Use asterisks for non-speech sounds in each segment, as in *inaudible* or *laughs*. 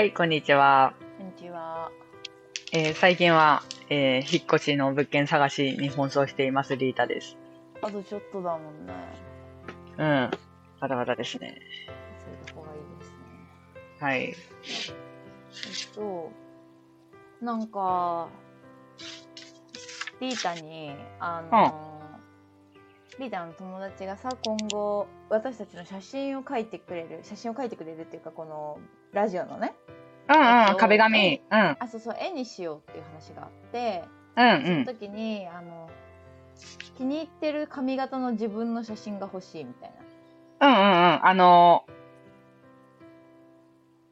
はい、こんにちは。こんにちは。えー最近は、えー引っ越しの物件探しに奔走しています、リータです。あとちょっとだもんね。うん。バタバタですね。そういうとこがいいですね。はい。えっと、なんか、リータに、あの、リータの友達がさ、今後、私たちの写真を描いてくれる、写真を描いてくれるっていうか、この、ラジオのね、うんうん、えっと壁紙。うん。あ、そうそう、絵にしようっていう話があって、うんうん。その時に、あの、気に入ってる髪型の自分の写真が欲しいみたいな。うんうんうん。あのー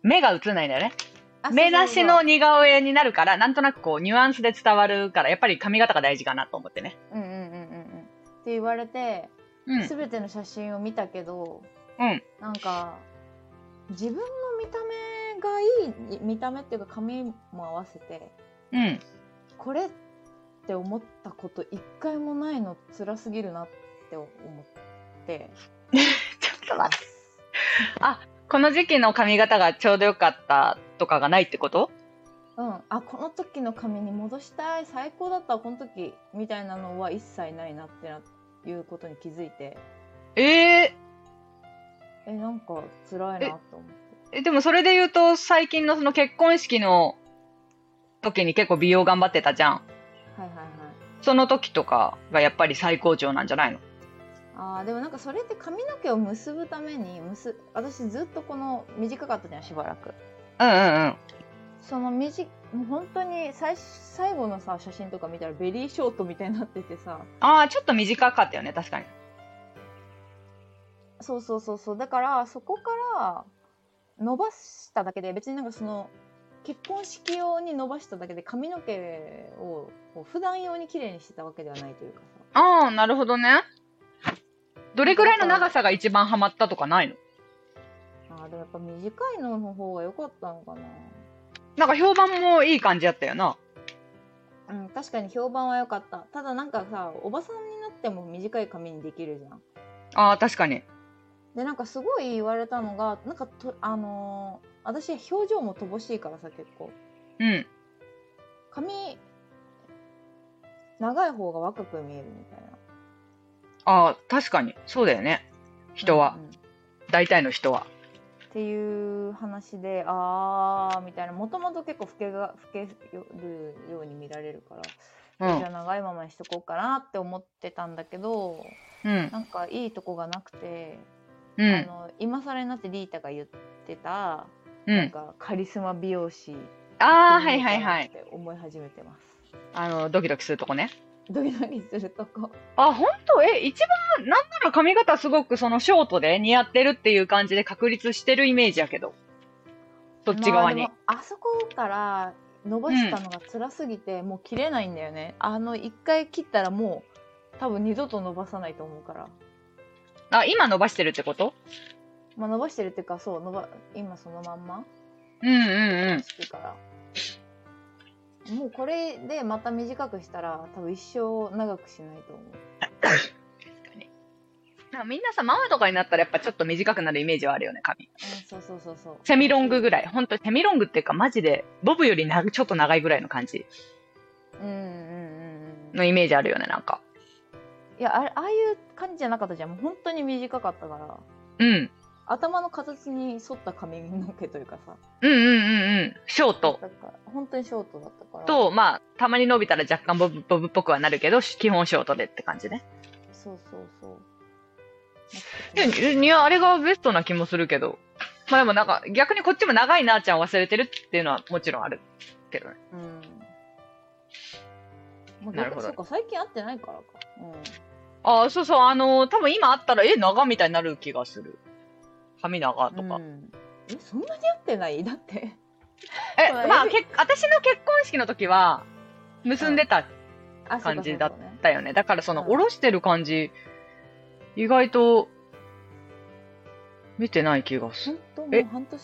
目が映んないんだよね。あ目なしの似顔絵になるから、なんとなくこう、ニュアンスで伝わるから、やっぱり髪型が大事かなと思ってね。そうんうんうんうんうん。って言われて、うん。すべての写真を見たけど、うん。なんか自分の見た目がいい見た目っていうか髪も合わせてうん。これって思ったこと一回もないの辛すぎるなって思って。*laughs* ちょっと待って。この時期の髪型がちょうどよかったとかがないってこと？うん。あこの時の髪に戻したい最高だったわこの時みたいなのは一切ないなってないうことに気づいて。えええなんか辛いなと思ってえ、でもそれで言うと、最近のその結婚式の時に結構美容頑張ってたじゃん。はいはいはいその時とかがやっぱり最高潮なんじゃないの？あーでもなんかそれって髪の毛を結ぶために結私ずっとこの短かったじゃんしばらくうんうんうん。その短もう本当に最最後のさ写真とか見たらベリーショートみたいになっててさああ、ちょっと短かったよね、確かに。そうそうそうそうだからそこから伸ばしただけで別になんかその結婚式用に伸ばしただけで髪の毛をこう普段用に綺麗にしてたわけではないというかさああ、なるほどね。どれくらいの長さが一番ハマったとかないの？あーでもやっぱ短いのの方が良かったのかななんか評判もいい感じやったよな。うん確かに評判は良かったただなんかさおばさんになっても短い髪にできるじゃんああ、確かに。でなんかすごい言われたのがなんかとあのー私表情も乏しいからさ結構うん。髪長い方が若く見えるみたいなああ、確かに。そうだよね。人は。うんうん大体の人は。っていう話であーみたいなもともと結構老けが老けるように見られるから、うんじゃあ。長いままにしとこうかなって思ってたんだけどうん。なんかいいとこがなくて、うん。あの今更になってリータが言ってた、うん。なんかカリスマ美容師ああ、はいはいはいっ。て思い始めてます。あの、ドキドキするとこね。ドキドキするとこ。あ、本当？え、一番、なんなら髪型すごくそのショートで似合ってるっていう感じで確立してるイメージやけど。そっち側に？まああそこから伸ばしたのが辛すぎて、もう切れないんだよね。あの一回切ったらもう多分二度と伸ばさないと思うから。あ、今伸ばしてるってこと？まあ伸ばしてるっていうかそう伸ば今そのまんま？うんうんうん。好きから。もうこれでまた短くしたら多分一生長くしないと思う。なみんなさ、ママとかになったらやっぱちょっと短くなるイメージはあるよね、髪。うん、そうそうそうそう。セミロングぐらい。ほんと、セミロングっていうかマジで、ボブよりなちょっと長いぐらいの感じうんうんうんうん。のイメージあるよね、なんか。いやあれああいう感じじゃなかったじゃん。もう本当に短かったから。うん。頭の形に沿った髪の毛というかさ。うんうんうんうん。ショート。だから本当にショートだったから。と、まあ、たまに伸びたら若干ボブ、ボブっぽくはなるけど、基本ショートでって感じね。そうそうそう。いや、いや、あれがベストな気もするけど。まあでもなんか、逆にこっちも長いなーちゃんを忘れてるっていうのはもちろんあるけどね。うん。まあなるほどそうか、最近会ってないからか。うん。ああ、そうそう、あのー多分今あったら、え、長みたいになる気がする。髪長とか。うんえ、そんなに会ってない？*laughs* だって。え、まあけ私の結婚式の時は、結んでたあ感じだっそうかそうかねだよね。だからその、うん下ろしてる感じ、意外と、見てない気がする。ほんともう半年、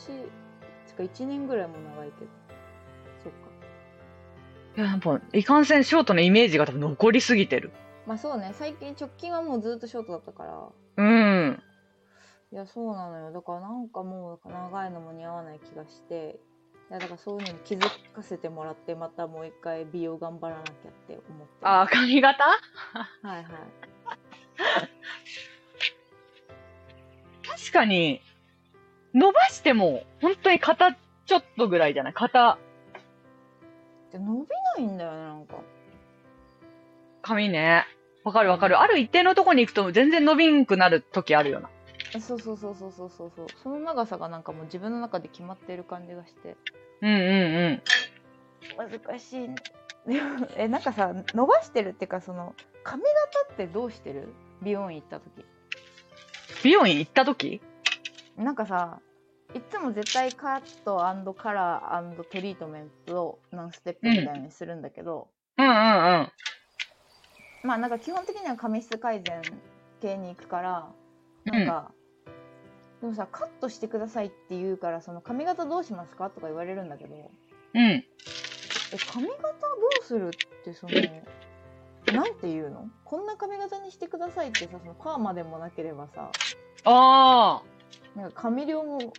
つか1年ぐらいも長いけど。そっか。いや、やっぱ、いかんせんショートのイメージが多分残りすぎてる。まあそうね、最近直近はもうずっとショートだったから。うん。いや、そうなのよ。だからなんかもう長いのも似合わない気がして、やだからそういうのに気づかせてもらってまたもう一回美容頑張らなきゃって思ってああ、髪型？はいはい。確かに、伸ばしても、本当に肩ちょっとぐらいじゃない？肩、で伸びないんだよねなんか髪ね。わかるわかる。ある一定のとこに行くと全然伸びんくなる時あるよな。そうそうそうそうそうそうそうその長さがなんかもう自分の中で決まってる感じがしてうんうんうん。難しい *laughs* えなんかさ伸ばしてるっていうかその髪型ってどうしてる？美容院行った時美容院行った時？なんかさいつも絶対カットカラートリートメントを何ステップみたいにするんだけど、うんうんうん。まあなんか基本的には髪質改善系に行くからなんか、でもさカットしてくださいって言うからその髪型どうしますかとか言われるんだけどうん。え髪型どうするってそのなんて言うの？こんな髪型にしてくださいってさそのパーマでもなければさああ。なんか髪量も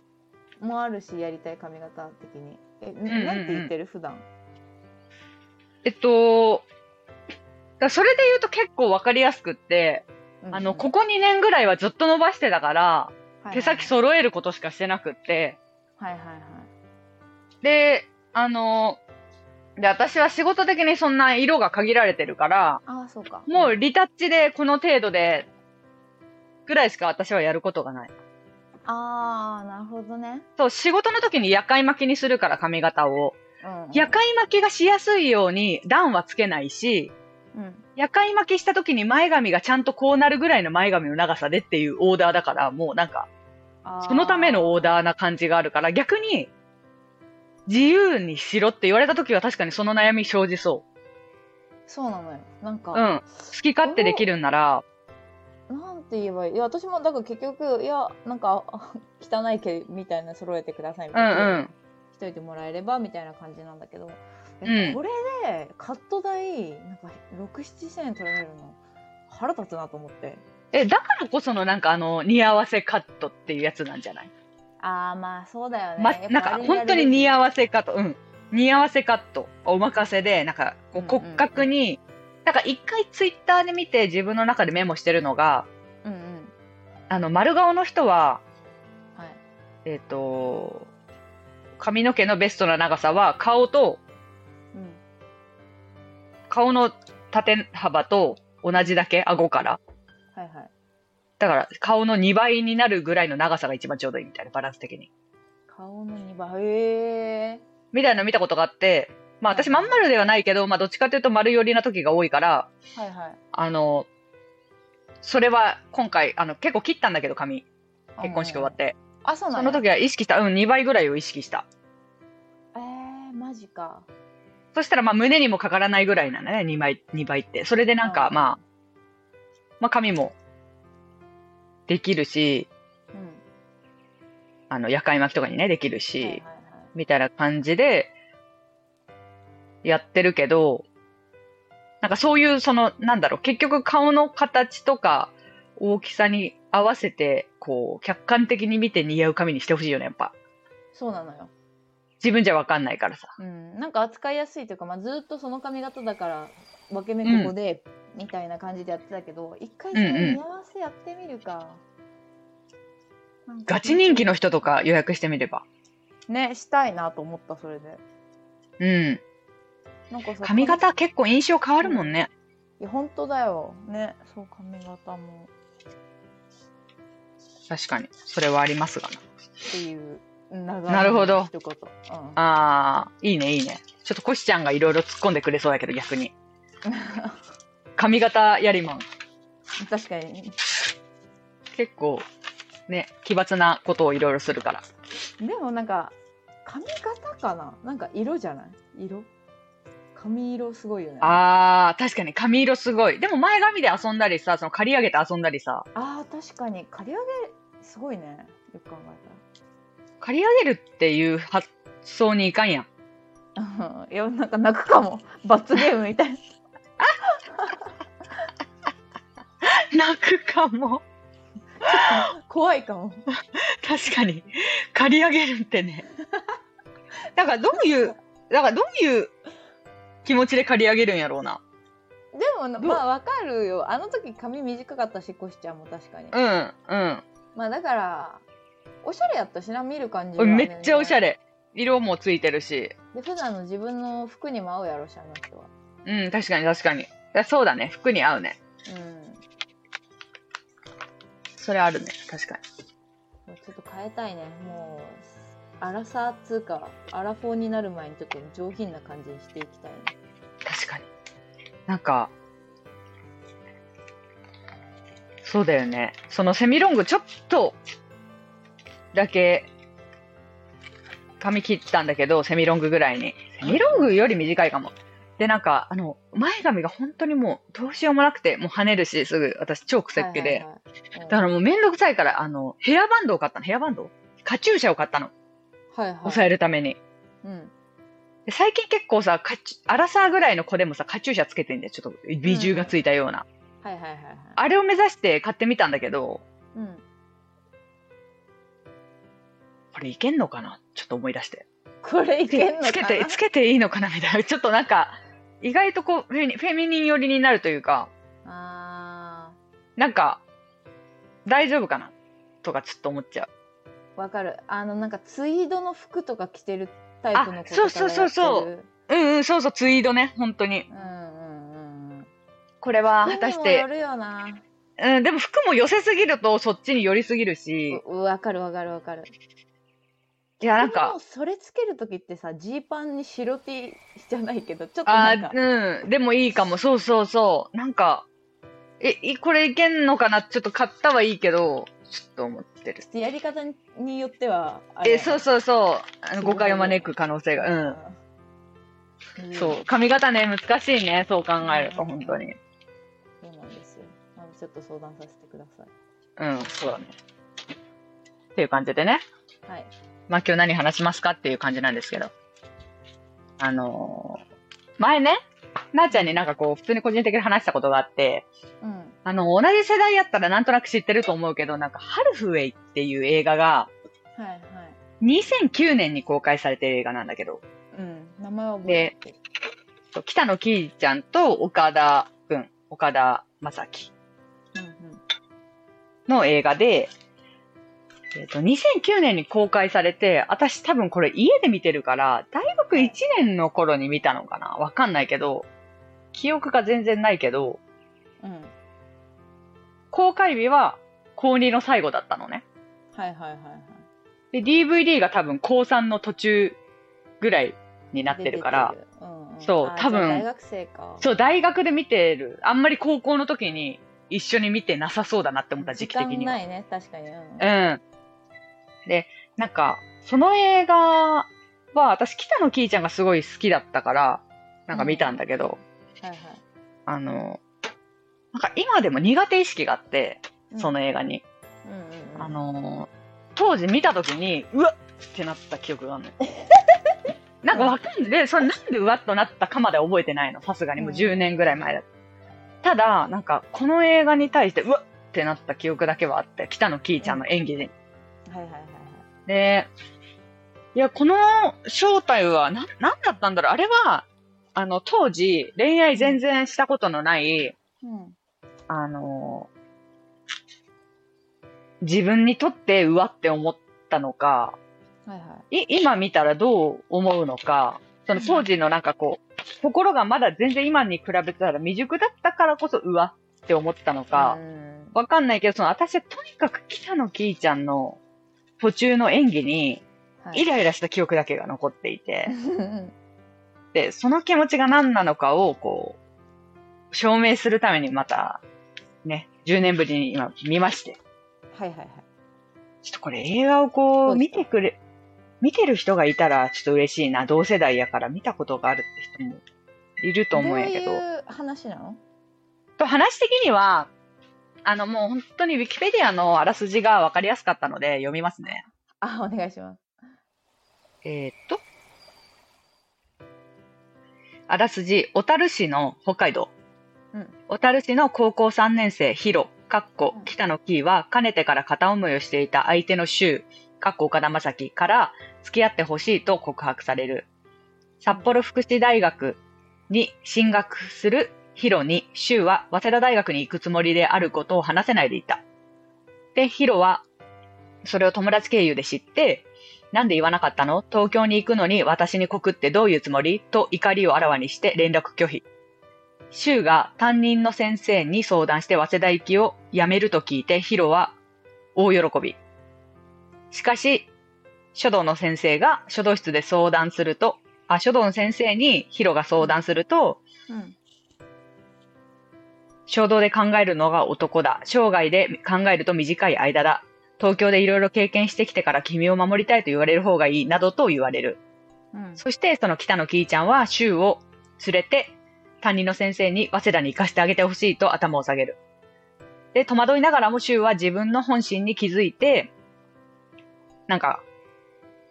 もあるしやりたい髪型的に。え、んうんうん。なんて言ってる？普段。えっと、だそれで言うと結構わかりやすくって、あの、ここ2年ぐらいはずっと伸ばしてたから、手先そ揃えることしかしてなくって、はいはいはい。で、あの、で、私は仕事的にそんな色が限られてるから、ああそうか。もうリタッチでこの程度で、ぐらいしか私はやることがない。ああなるほどね。そう、仕事の時に夜会巻きにするから髪型を。うん夜会巻きがしやすいように段はつけないし、うん夜会巻きした時に前髪がちゃんとこうなるぐらいの前髪の長さでっていうオーダーだから、もうなんか、そのためのオーダーな感じがあるから、逆に、自由にしろって言われた時は確かにその悩み生じそそうなのよ。なんか、う。うん。好き勝手できるんなら、なんて言えばいい？いや私もだから結局いやなんかあ *laughs* 汚い毛みたいな揃えてくださいみうたいな、んうん。しといてもらえればみたいな感じなんだけど、うん。これでカット代なんか67千円取られるの腹立つなと思って。え、だからこそのなんかあの、似合わせカットっていうやつなんじゃない？ああまあそうだよね、ま、なんか本当に似合わわせカット、うん。似合わせカット、お任せで、なんかこううんうんうん。骨格に、なんか一回ツイッターで見て自分の中でメモしてるのが、うんうん。あの、丸顔の人は、はい。えっ、と、髪の毛のベストな長さは顔と、うん顔の縦幅と同じだけ、顎から。はいはいだから顔の2倍になるぐらいの長さが一番ちょうどいいみたいな、バランス的に。顔の2倍？へえみたいなの見たことがあって、まあ私まん丸ではないけど、まあどっちかというと丸寄りな時が多いから、はいはいあの、それは今回、あの、結構切ったんだけど髪。結婚式終わって。あそうなんやその時は意識した。うん、2倍ぐらいを意識した。えー、マジかそしたらまあ胸にもかからないぐらいなのね、2倍、2倍って。それでなんかうんまあ、まあ髪もできるし、うんあの、夜会巻きとかにね、できるし、はいはいはいみたいな感じで、やってるけど、なんかそういう、その、なんだろう、結局顔の形とか大きさに合わせて、こう、客観的に見て似合う髪にしてほしいよね、やっぱ。そうなのよ自分じゃわかんないからさ。うん、なんか扱いやすいというか、まあ、ずっとその髪型だから分け目ここで、みたいな感じでやってたけど一回そのうんうん見合わせやってみるか、なんかガチ人気の人とか予約してみれば。ねしたいなと思ったそれでうん。なんかさ髪型結構印象変わるもんね。いや本当だよねそう髪型も確かに。それはありますがな。っていう長なるほど。一言、うん、あー、いいね、いいね。ちょっとコシちゃんがいろいろ突っ込んでくれそうだけど、逆に。*laughs* 髪型やりまん。確かに。結構、ね、奇抜なことをいろいろするから。でもなんか髪型かな？なんか色じゃない？色？髪色すごいよね。あー、確かに髪色すごい。でも前髪で遊んだりさ、その刈り上げて遊んだりさ、あー確かに。刈り上げすごいね。よく考刈り上げるっていう発想にいかんやん。いやなんか泣くかも罰ゲームみたいな泣くかも。怖いかも確かに。刈り上げるってね。だからどういう、だからどういう気持ちで借り上げるんやろうな。でもなまあわかるよあの時髪短かったしコシちゃんも確かに、うん、うん。まあだからおしゃれやったしな見る感じはめっちゃおしゃれれ。色もついてるし。で普段の自分の服にも合うやろしあの人はうん、確かに確かに。そうだね。服に合うね。うんそれあるね。確かに。ちょっと変えたいねもうアラサーっつうかアラフォーになる前にちょっと上品な感じにしていきたいね確かに。なんか、そうだよね。そのセミロングちょっとだけ髪切ったんだけど、セミロングぐらいに。セミロングより短いかも。で、なんか、あの、前髪が本当にもうどうしようもなくて、もう跳ねるし、すぐ、私超癖っ気で。だからもうめんどくさいから、あの、ヘアバンドを買ったの。ヘアバンド？カチューシャを買ったの。はいはい押さえるために。うんで最近結構さ、カチュアラサーぐらいの子でもさ、カチューシャつけてんだよ。ちょっと美獣がついたような。はいはいはいはいあれを目指して買ってみたんだけど、うんこれいけんのかな？ちょっと思い出して。これいけんのかな？つけて、つけていいのかな？みたいな。ちょっとなんか、意外とこう、フェミフェミニン寄りになるというか、あなんか、大丈夫かな？とかちょっと思っちゃう。ーわかる。あのなんかツイードの服とか着てるタイプの子とかあそうそうそうそう。うんうん、そうそう、ツイードね、本当に。うんうんうんうん。これは果たして。うん、でも服も寄せすぎるとそっちに寄りすぎるし、うわかるわかるわかるいや、なんでかも、それつける時ってさジーパンに白 T じゃないけどちょっとあなんかーうん、でもいいかも、そうそうそう。なんか、え、いこれいけんのかな？ちょっと買ったはいいけど、ちょっと思ってる。やり方によってはあれえ、そうそうそう。あの誤解を招く可能性が。うん。うんそう。髪型ね、難しいね。そう考えると、本当に。そうなんですよまあちょっと相談させてくださいうん、そうだね。っていう感じでね。はいまあ今日何話しますかっていう感じなんですけど。あのー前ね、なあちゃんになんかこう、普通に個人的に話したことがあって、うん。あの、同じ世代やったらなんとなく知ってると思うけど、なんか、ハルフウェイっていう映画が、はいはい。2009年に公開されてる映画なんだけど、うん。名前は覚えてるそう北野キーちゃんと岡田くん、岡田正樹うんうん。の映画で、えっ、と、2009年に公開されて、私多分これ家で見てるから、大学1年の頃に見たのかな？わかんないけど、記憶が全然ないけど、うん公開日は高2の最後だったのね。はいはいはいはいで、DVD が多分高3の途中ぐらいになってるから、うんうんそう多分大学生かそう、大学で見てる。あんまり高校の時に一緒に見てなさそうだなって思った時期的には。ないね確かにうんうん。で、なんか、その映画は、私、北野キーちゃんがすごい好きだったから、なんか見たんだけど、はいはいあの、なんか今でも苦手意識があって、うんその映画に。うんうんうんあの、当時見た時に、うわっってなった記憶があるのよ。*laughs* なんかわかんない。で、それなんでうわっとなったかまで覚えてないの。さすがにもう10年ぐらい前だ。ただ、なんか、この映画に対して、うわっってなった記憶だけはあって、北野キーちゃんの演技で。はいはいはいはいで、いや、この正体は、な、なんだったんだろう。あれは、あの、当時、恋愛全然したことのない、うん。あの、自分にとってうわって思ったのか、はいはい。い今見たらどう思うのか、その当時のなんかこう、心がまだ全然今に比べたら未熟だったからこそうわって思ったのかう、ん。わかんないけど、その私はとにかく北野キーちゃんの途中の演技にはい。イライラした記憶だけが残っていて、う *laughs* んで、その気持ちが何なのかをこう、証明するためにまた、ね、10年ぶりに今見まして、はいはいはい。ちょっとこれ映画をこう見てくれ、見てる人がいたらちょっと嬉しいな。同世代やから見たことがあるって人もいると思うんやけど。どういう話なの？と話的には、あのもう本当にウィキペディアのあらすじがわかりやすかったので読みますね。あお願いしますえーっと。あらすじ、小樽市の北海道。うん小樽市の高校3年生、ヒロ、かっこうん、北野キーは、かねてから片思いをしていた相手のシュウ、かっこ岡田正樹から付き合ってほしいと告白される。札幌福祉大学に進学するヒロに、シュウは早稲田大学に行くつもりであることを話せないでいた。で、ヒロは、それを友達経由で知って、なんで言わなかったの？東京に行くのに私に告ってどういうつもり？と怒りをあらわにして連絡拒否。シュウが担任の先生に相談して早稲田行きをやめると聞いて、ヒロは大喜び。しかし、書道の先生が書道室で相談すると、あ、書道の先生にヒロが相談すると、うん衝動で考えるのが男だ。生涯で考えると短い間だ。東京でいろいろ経験してきてから君を守りたいと言われる方がいい、などと言われる。うんそして、その北野キーちゃんは、シュウを連れて、担任の先生に早稲田に行かせてあげてほしいと頭を下げる。で、戸惑いながらもシュウは自分の本心に気づいて、なんか、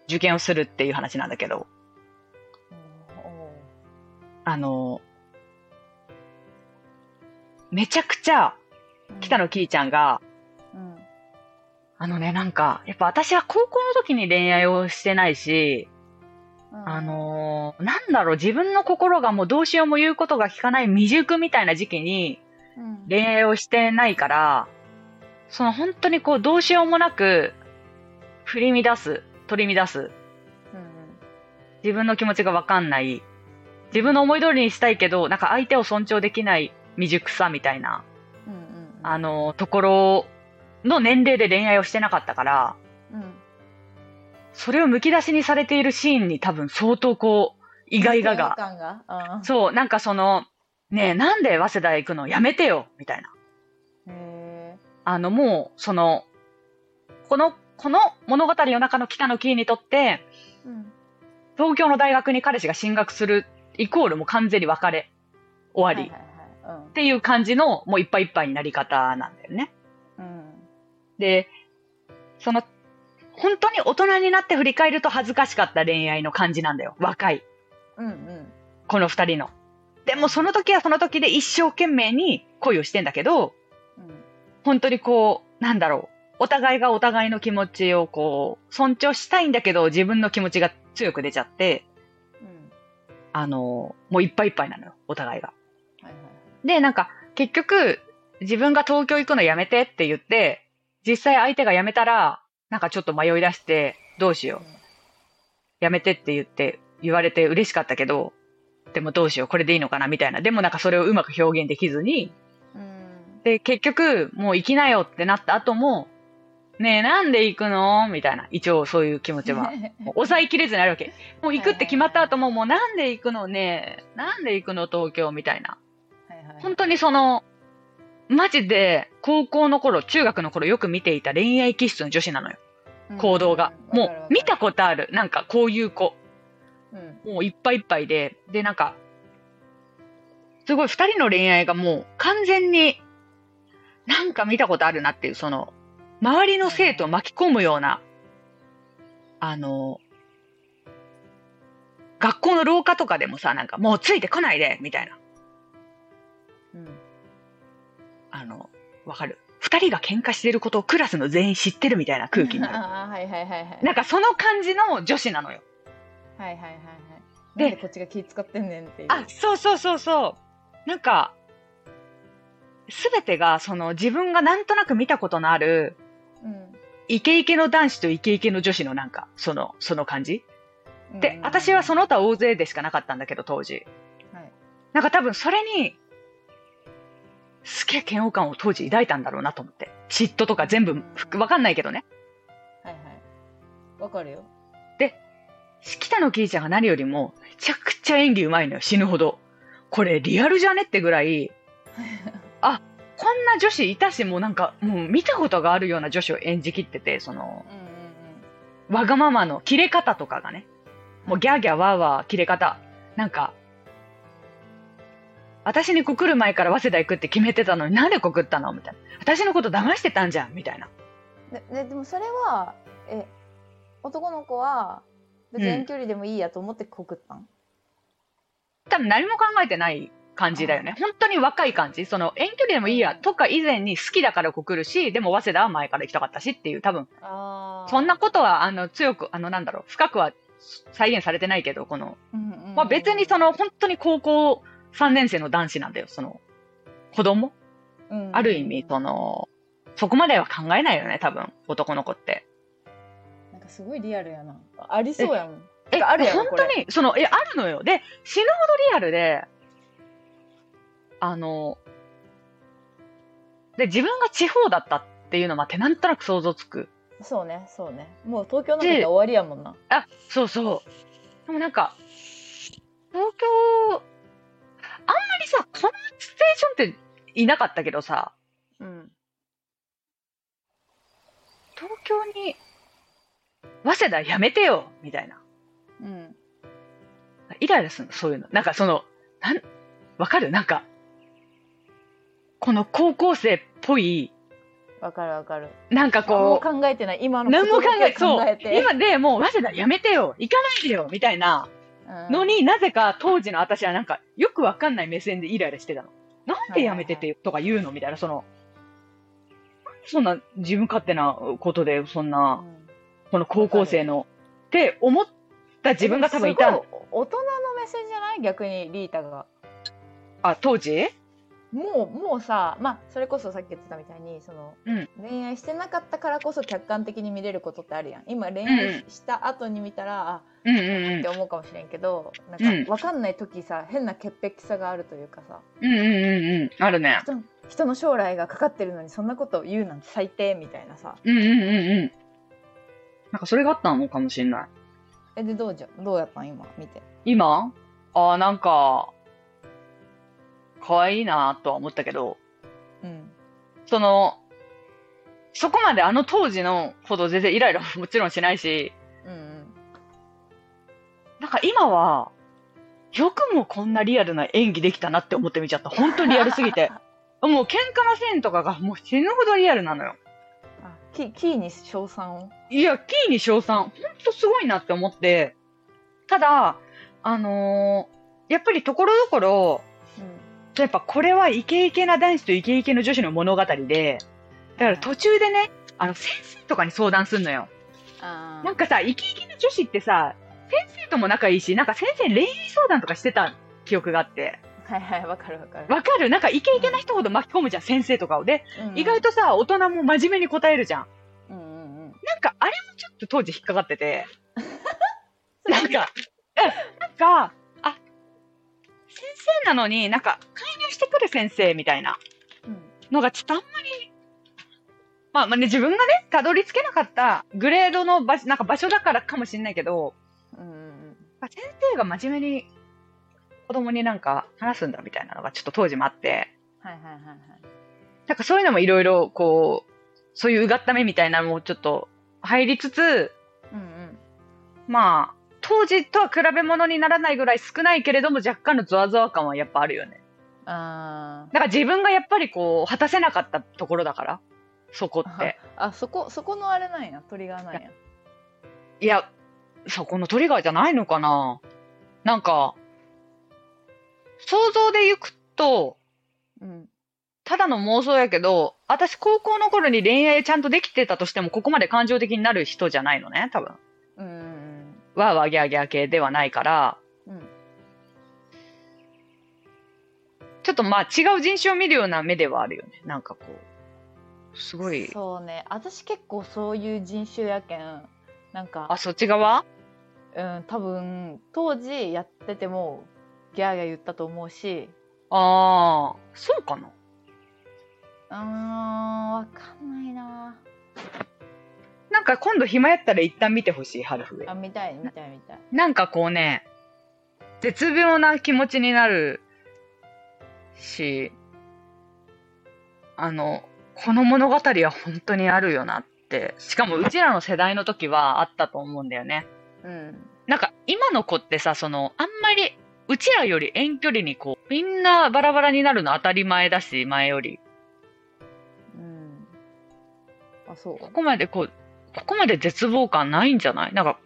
受験をするっていう話なんだけど、おあの、めちゃくちゃ、ー北野キーちゃんが、うん。あのね、なんか、やっぱ私は高校の時に恋愛をしてないし、うん。あのーなんだろう、自分の心がもうどうしようも言うことが聞かない未熟みたいな時期にうん。恋愛をしてないから、その本当にこうどうしようもなく振り乱す、取り乱す、うん。自分の気持ちがわかんない、自分の思い通りにしたいけど、なんか相手を尊重できない未熟さみたいな、うんうんあのーところの年齢で恋愛をしてなかったから、うんそれを剥き出しにされているシーンに多分相当こう、意外がが。感が。あそう、なんかその、ねえ、なんで早稲田行くのやめてよみたいな。あの、もう、その、この、この物語の中の北野キーにとって、ーうん。東京の大学に彼氏が進学するイコールもう完全に別れ、終わり、はいはいはいっていう感じのもういっぱいいっぱいになり方なんだよね。うんで、その、本当に大人になって振り返ると恥ずかしかった恋愛の感じなんだよ。若い。うんうんこの二人の。でもその時はその時で一生懸命に恋をしてんだけど、うん本当にこう、なんだろう。お互いがお互いの気持ちをこう、尊重したいんだけど、自分の気持ちが強く出ちゃって、うんあの、もういっぱいいっぱいなのよ、お互いが。で、なんか、結局、自分が東京行くのやめてって言って、実際相手が辞めたら、なんかちょっと迷い出して、どうしよう。やめてって言って、言われて嬉しかったけど、でもどうしよう、これでいいのかなみたいな。でもなんかそれをうまく表現できずに、うんで、結局、もう行きなよってなった後も、ねえ、なんで行くの？みたいな。一応そういう気持ちは。*laughs* 抑えきれずになるわけ。もう行くって決まった後も、もうなんで行くのねえ、なんで行くの？東京？みたいな。本当にその、マジで、高校の頃、中学の頃よく見ていた恋愛気質の女子なのよ。行動が。うんもう、見たことある。なんか、こういう子。うんもういっぱいいっぱいで、で、なんか、すごい二人の恋愛がもう完全に、なんか見たことあるなっていう、その、周りの生徒を巻き込むような、あの、学校の廊下とかでもさ、なんかもうついてこないで、みたいな。うんあの、わかる。二人が喧嘩してることをクラスの全員知ってるみたいな空気になる。*laughs* あーはいはいはいはいなんかその感じの女子なのよ。はいはいはいはいでなんでこっちが気使ってんねんっていうあ、そうそうそうそう。なんか、すべてが、その自分がなんとなく見たことのある、うんイケイケの男子とイケイケの女子のなんか、その、その感じ？で、私はその、の他大勢でしかなかったんだけど、当時。はいなんか多分それに、すげえ嫌悪感を当時抱いたんだろうなと思って。嫉妬とか全部、ふわかんないけどね。はいはいわかるよ北野キーちゃんが何よりも、めちゃくちゃ演技うまいのよ、死ぬほど。これリアルじゃねってぐらい、*laughs* こんな女子いたし、もうなんか、もう見たことがあるような女子を演じきってて、その、うんうんわがままの切れ方とかがね、もうギャーギャーワーワー切れ方。なんか、私に告る前から早稲田行くって決めてたのになんで告ったのみたいな。私のこと騙してたんじゃんみたいな。でででもそれはえ男の子は別に遠距離でもいいやと思って告ったん、多分何も考えてない感じだよね。本当に若い感じ。その遠距離でもいいやとか以前に好きだからこう来るし、でも早稲田は前から行きたかったしっていう多分、そんなことはあの強く、あのなんだろう、深くは再現されてないけど、この、うんうんうんまあ別にその本当に高校3年生の男子なんだよ、その子供？うんある意味、その、そこまでは考えないよね、多分、男の子って。なんかすごいリアルやなありそうやもんえ、あるやろ本当に、その、え、あるのよ。で、死ぬほどリアルで、あの、で、自分が地方だったっていうのもあって、なんとなく想像つく。そうねそうねもう東京なんて終わりやもんなあ、そうそう。でもなんか、東京、あんまりさ、こんなシチュエーションっていなかったけどさ、うん。東京に、早稲田やめてよみたいな。うん。イライラするの、そういうの。なんかその、なん、わかる？なんか、この高校生っぽい、わかるわかる。なんか何もこ考えてない今う、の何も考え、考そう。え、て今でもう早稲田やめてよ行かないでよみたいな。うんのになぜか当時の私はなんか、よくわかんない目線でイライラしてたの。なんでやめててとか言うのみたいな、その、そんな自分勝手なことで、そんうな、ん。この高校生の、って思った自分が多分いたの大人の目線じゃない？逆にリータが。あ、当時？もうもうさまあそれこそさっき言ってたみたいにその、うん恋愛してなかったからこそ客観的に見れることってあるやん今恋うん愛した後に見たら、あうんうんうんって。思うかもしれんけどなうんんか分かんない時さ変な潔癖さがあるというかさうんうんうんうん。あるね。人人の将来がかかってるのにそんなことを言うなんて最低みたいなさうんうんうんうん。なんかそれがあったのかもしれない。えでどうじゃどうやったん？今見て今？ああ、なんか、可愛いなとは思ったけど、うんその、そこまであの当時のほど全然イライラももちろんしないし、うんうんなんか今は、よくもこんなリアルな演技できたなって思って見ちゃった。本当にリアルすぎて。*laughs* もう喧嘩のシーンとかがもう死ぬほどリアルなのよ。あキキーに称賛を？いや、キーに称賛、ほんとすごいなって思って、ただ、あのーやっぱりところどころ、うんやっぱこれはイケイケな男子とイケイケの女子の物語で、だから途中でね、あの、先生とかに相談すんのよ。なんかさ、イケイケの女子ってさ、先生とも仲いいし、なんか先生に恋愛相談とかしてた記憶があって。はいはいわかるわかる、わかる？なんかイケイケな人ほど巻き込むじゃん、先生とかを。で、うん意外とさ、大人も真面目に答えるじゃん。うんうんうんなんか、あれもちょっと当時引っかかってて。*laughs* なんか、うんなんか、あ、先生なのになんか、介入してくる先生みたいなうん。のがちょっとあんまり、まあまあね、自分がね、たどり着けなかったグレードの場所、なんか場所だからかもしんないけど、うん。うん先生が真面目に子供になんか話すんだみたいなのがちょっと当時もあって、はいはいはいはい。なんかそういうのもいろいろこう、そういううがった目みたいなのもちょっと入りつつ、うんうん。まあ、当時とは比べ物にならないぐらい少ないけれども若干のゾワゾワ感はやっぱあるよね。あだから自分がやっぱりこう、果たせなかったところだから、そこーって。*laughs* あそこそこのあれなんやトリガーなんやいや、そこのトリガーじゃないのかななんか、想像で行くと、うんただの妄想やけど、私高校の頃に恋愛ちゃんとできてたとしても、ここまで感情的になる人じゃないのね、多分。わーわーギャーギャー系ではないから、うんちょっとまあ違う人種を見るような目ではあるよね。なんかこう、すごい。そうね私結構そういう人種やけんなんかあ、そっち側？うん多分当時やっててもギャーギャー言ったと思うしああ、そうかな？うーんわかんないななんか今度暇やったら一旦見てほしい、ハルフウェイあ見たい見たい見たいなんかこうね、絶妙な気持ちになるし、あの、この物語は本当にあるよなって。しかもうちらの世代の時はあったと思うんだよね。うんなんか今の子ってさ、その、あんまり、うちらより遠距離にこう、みんなバラバラになるの当たり前だし、前より。うんあそうここまでこう、ここまで絶望感ないんじゃない？なんか、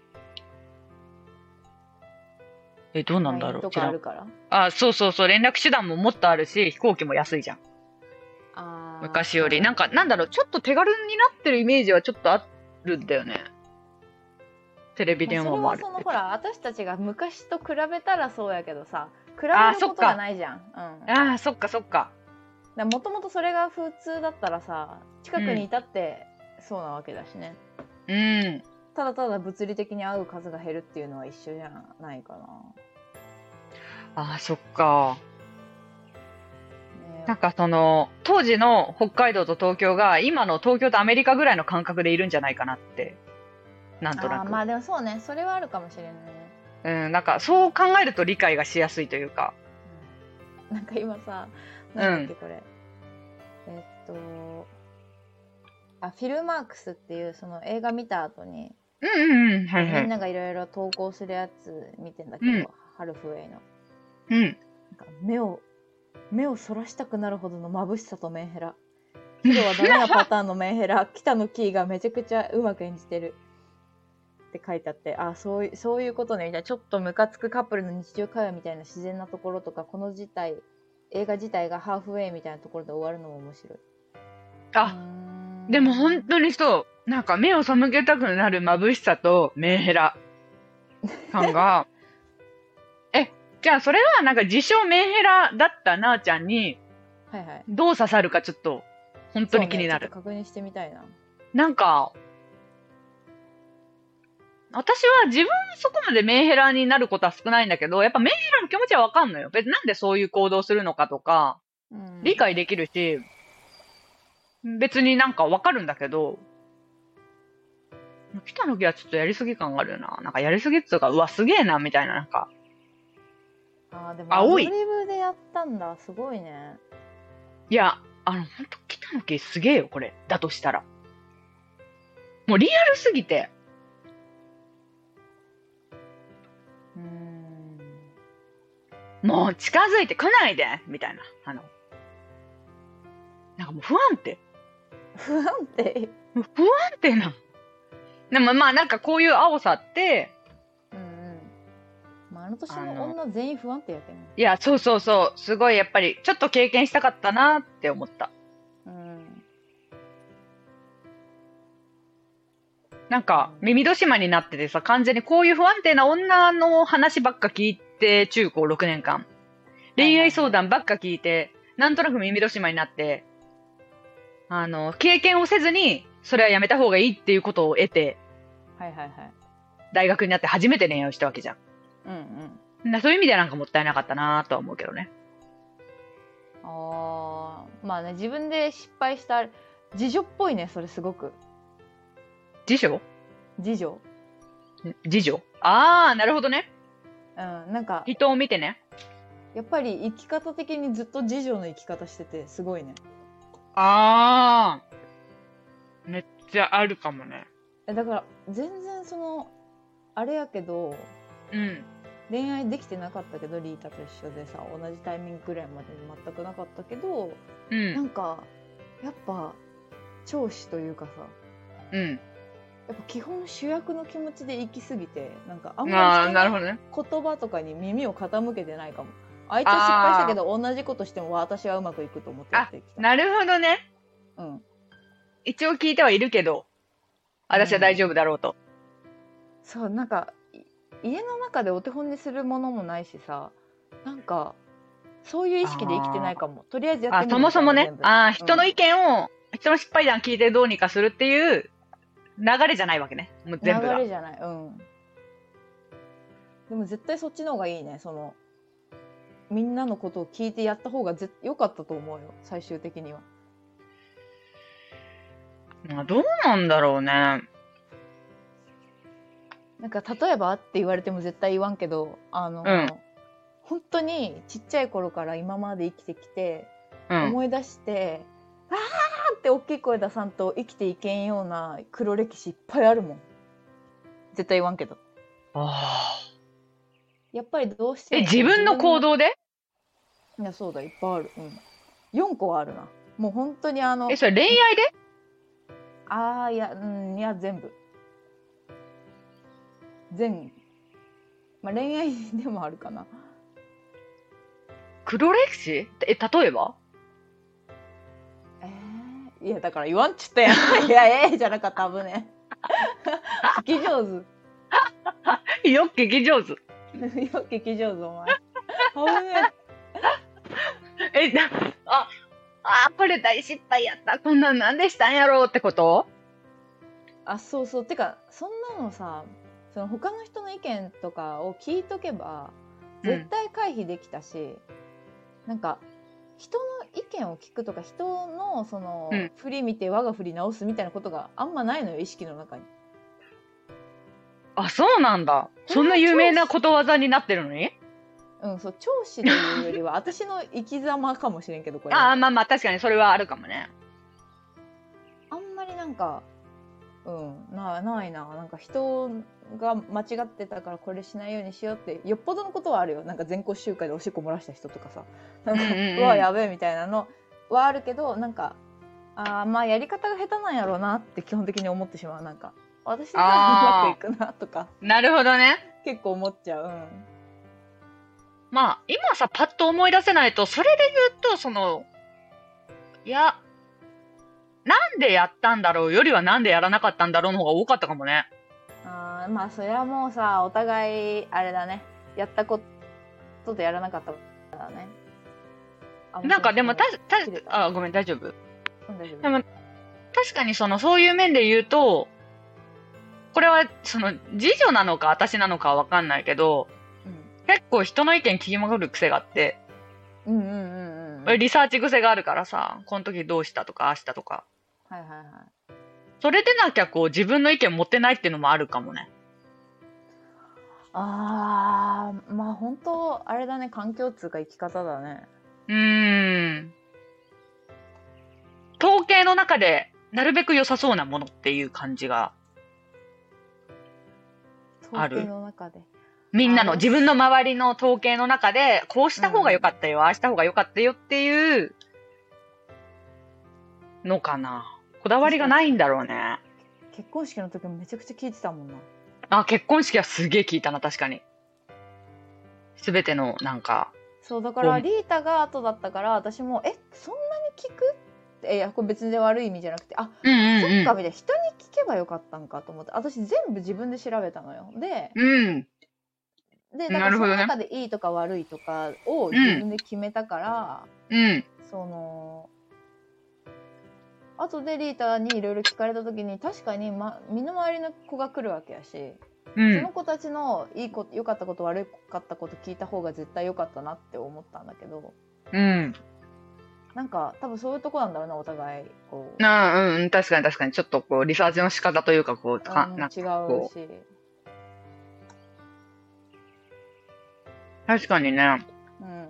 え、どうなんだろう？あるから？あ、そうそうそう、連絡手段ももっとあるし、飛行機も安いじゃん。あー。昔より。なんか、なんだろう、ちょっと手軽になってるイメージはちょっとあるんだよね。テレビ電話もあるまあそれはそのほら私たちが昔と比べたらそうやけどさ比べることがないじゃん。うん。ああ、そっかそっか。もともとそれが普通だったらさ近くにいたってそうなわけだしね、うん。ただただ物理的に会う数が減るっていうのは一緒じゃないかな、ああ、そっか。ねなんかその、当時の北海道と東京が今の東京とアメリカぐらいの感覚でいるんじゃないかなって。なんとなく。あーまあでもそうねそれはあるかもしれないね、うん、なんかそう考えると理解がしやすいというか。うんなんか今さなんだっけこれ、えっとあフィルマークスっていうその映画見た後にうんうんうん、はいはい。みんながいろいろ投稿するやつ見てんだけど、うん。ハルフウェイの。うん。なんか目を目をそらしたくなるほどの眩しさとメンヘラ。ヒロはダメなパターンのメンヘラ北野キーがめちゃくちゃうまく演じてる。って書いてあってあそういそういうことねみたいな。ちょっとムカつくカップルの日常会話みたいな自然なところとかこの自体映画自体がハーフウェイみたいなところで終わるのも面白い。あ、あでも本当にそう。なんか目を背けたくなる眩しさとメンヘラ感が。*laughs* え、じゃあそれはなんか自称メンヘラだったなあちゃんにはいはいどう刺さるかちょっと本当に気になる。ね確認してみたいななんか、私は自分そこまでメンヘラになることは少ないんだけど、やっぱメンヘラの気持ちはわかんのよ。別になんでそういう行動するのかとか、うん理解できるし、別になんかわかるんだけど、北の木はちょっとやりすぎ感があるよな。なんかやりすぎっつうか、うわ、すげえな、みたいな、なんか。あーでもアド青いリブでやったんだすごいねいや、あの、ほんと北の木すげえよ、これ。だとしたら。もうリアルすぎて。うーんもう近づいてこないでみたいな。あの、なんかもう不安定。不安定不安定なの？でもまあなんかこういう青さって、うんうんまあ、あの年の女全員不安定やけんねいや、そうそうそう、すごいやっぱりちょっと経験したかったなって思った。うんなんか、耳戸島になっててさ、完全にこういう不安定な女の話ばっか聞いて、中高6年間。恋愛相談ばっか聞いて、なんとなく耳戸島になって、あの、経験をせずに、それはやめた方がいいっていうことを得て、はいはいはい大学になって初めて恋愛をしたわけじゃん。うんうんなそういう意味ではなんかもったいなかったなとは思うけどね。あーまあね自分で失敗した次女っぽいねそれすごく次女次女次女あー、なるほどね。うんなんか人を見てね。やっぱり生き方的にずっと次女の生き方しててすごいねあー。めっちゃあるかもね。えだから全然そのあれやけどうん。恋愛できてなかったけどリータと一緒でさ同じタイミングぐらいまで全くなかったけどう。なんんかやっぱ長子というかさうん。やっぱ基本主役の気持ちで行き過ぎてなんかあんあなるほどね。の言葉とかに耳を傾けてないかもあいつ失敗したけど同じことしても私はうまくいくと思ってやってきた。なるほどね。うん、一応聞いてはいるけど、私は大丈夫だろうと。そうなんかい家の中でお手本にするものもないしさなんかそういう意識で生きてないかも。とりあえずやってあ、みるそもそもね。あー人のうん意見を、人の失敗談聞いてどうにかするっていう流れじゃないわけね。もう全部が。流れじゃない。うん。でも絶対そっちの方がいいねそのみんなのことを聞いてやった方がぜ良かったと思うよ最終的にはまあどうなんだろうね。なんか例えばって言われても絶対言わんけどあの、うん本当にちっちゃい頃から今まで生きてきて、うん。思い出して「あー!」って大きい声出さんと生きていけんような黒歴史いっぱいあるもん絶対言わんけどあやっぱりどうしーえ、ても自分の行動で？いやそうだいっぱいある。うん。4個はあるな。もう本当にあのえ、それ恋愛で？ああいやうんいや全部。全。まあ恋愛でもあるかな。黒歴史？え、例えば？えー、いやだから言わんっちったやんいやええじゃなかった危ねえ。*laughs* 聞き上手。*laughs* よっ聞き上手。よく聞き上手お前。え、な、あ、あ、これ大失敗やった。こんなんなんでしたんやろうってこと？えあそうそう。てかそんなのさその他の人の意見とかを聞いとけば絶対回避できたし、なんか人の意見を聞くとか人のその、うん。振り見て我が振り直すみたいなことがあんまないのよ意識の中に。あ、そうなんだ。そんな有名なことわざになってるのに？うん、そう長子というよりは *laughs* 私の生き様かもしれんけどこれ。ああ、まあまあ確かにそれはあるかもね。あんまりなんかうんなないな。なんか人が間違ってたからこれしないようにしようってよっぽどのことはあるよ。なんか全校集会でおしっこ漏らした人とかさ。なんか、うんうんうん。うわやべえみたいなのはあるけどなんかあーまあやり方が下手なんやろうなって基本的に思ってしまう。なんか私ならうまくいくなとか。なるほどね。結構思っちゃう、うん、まあ、今さ、パッと思い出せないと、それで言うと、その、いや、なんでやったんだろうよりはなんでやらなかったんだろうの方が多かったかもね。あーまあそれはもうさお互いあれだね。やったこととやらなかったことだね。あなんかでも、たたあ、ごめん、大丈夫。ん大丈夫。でも、確かにその、そういう面で言うと、これは、その、次女なのか私なのかはわかんないけど、結構人の意見聞きまくる癖があって、うんうんうんうんうんリサーチ癖があるからさ、この時どうしたとか、ああしたとか。はいはいはいそれでなきゃこう、自分の意見持ってないっていうのもあるかもね。あーまあ本当あれだね環境っつうか生き方だねうーん。統計の中で、なるべく良さそうなものっていう感じが、の中で。みんなの、自分の周りの統計の中で、こうした方が良かったよ、ああした方が良かったよっていう、のかな。こだわりがないんだろうね。結婚式の時もめちゃくちゃ聞いてたもんな。あ、結婚式はすげえ聞いたな、確かに。すべての、なんか、そうだからう。んリータが後だったから私もえそんなに聞くっていやこれ別に悪い意味じゃなくてあうんうんそっかみうん。たいな人に聞けばよかったんかと思って私全部自分で調べたのよでうん。でだからその中でいいとか悪いとかを自分で決めたから、うん。その後でリータにいろいろ聞かれた時に確かに、ま、身の回りの子が来るわけやし、うそんの。子たちのいいこと良かったこと悪かったこと聞いた方が絶対良かったなって思ったんだけどうん。なんか多分そういうとこなんだろうなお互いこう、なあ、うん、確かに確かに。ちょっとこう、リサーチの仕方というか、こう、かなんうん違うし確かにね。うん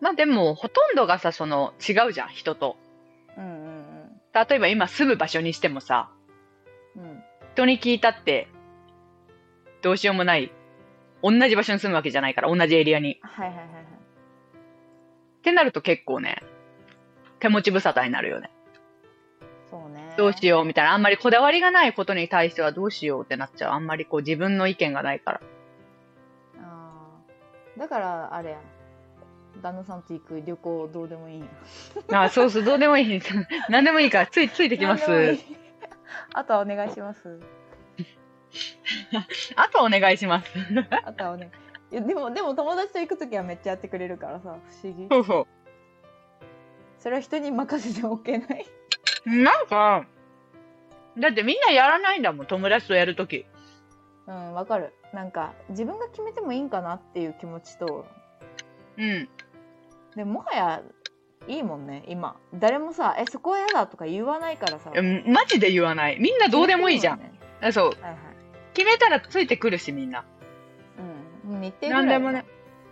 まあでも、ほとんどがさ、その、違うじゃん、人と。うんうん例えば今住む場所にしてもさ、うんうん人に聞いたって、どうしようもない。同じ場所に住むわけじゃないから、同じエリアに。はいはいはいはいってなると結構ね、手持ち無沙汰になるよね。そうねどうしようみたいな。あんまりこだわりがないことに対してはどうしようってなっちゃう。あんまりこう自分の意見がないから。あーだからあれや旦那さんと行く旅行どうでもいいあそうそう、どうでもいい。*laughs* 何でもいいから、ついついてきます。あとはお願いします *laughs* あとお願いします。あとはお願いいやでもでも友達と行く時はめっちゃやってくれるからさ不思議そうそそれは人に任せておけないう。なんか、だってみんなやらないんだもん、友達とやるとき。うんわかるなんか自分が決めてもいいんかなっていう気持ちとうん。でもはやいいもんね今誰もさ「えそこは嫌だ」とか言わないからさうんマジで言わない。みんなどうでもいいじゃん。決めてあそう。はいはい決めたらついてくるし、みんな。うんもう日程ぐらいなんでもね。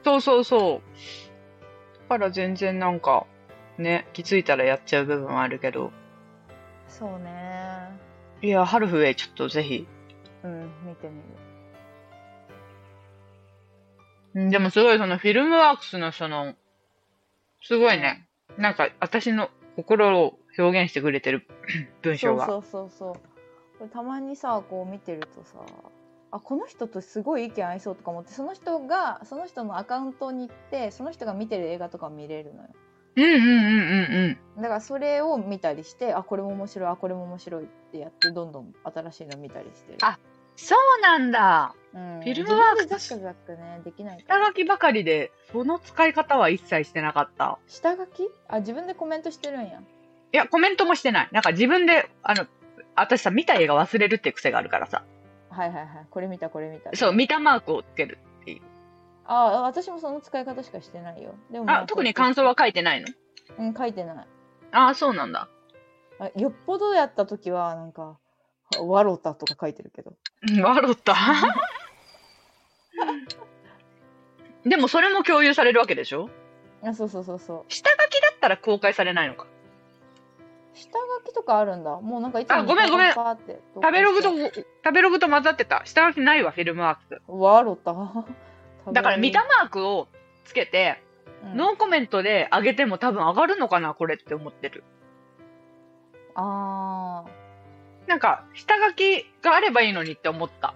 そうそうそう。だから全然なんか、ね、気づいたらやっちゃう部分はあるけど。そうねいや、ハルフウェイちょっとぜひ。うん見てみるうんでもすごいそのフィルムワークスのその、すごいね。なんか私の心を表現してくれてる文章が。そうそうそうそうたまにさこう見てるとさあこの人とすごい意見合いそうとか思ってその人がその人のアカウントに行ってその人が見てる映画とか見れるのようんうんうんうんうん。だからそれを見たりしてあこれも面白いあこれも面白いってやってどんどん新しいの見たりしてるあそうなんだ。うん、フィルムワークザックザックねできない下書きばかりで、その使い方は一切してなかった。下書き？あ自分でコメントしてるんやいや、コメントもしてない。なんか自分で、あの、私さ、見た映画忘れるって癖があるからさ。はいはいはいこれ見たこれ見たそう、見たマークをつけるっていう。あ私もその使い方しかしてないよでもまあ、特に感想は書いてないの？うん書いてないああ、そうなんだ。あよっぽどやった時はなんか「わろた」とか書いてるけどうん笑った？*laughs* でもそれも共有されるわけでしょ？あそうそうそうそう下書きだったら公開されないのか。下書きとかあるんだ。もうなんかいつもあごめんごめん。食べログと、投食べログと混ざってた。下書きないわ、フィルムワークス。わろた *laughs* だから見たマークをつけて、うん。ノーコメントで上げても多分上がるのかな、これって思ってる。あなんか、下書きがあればいいのにって思った。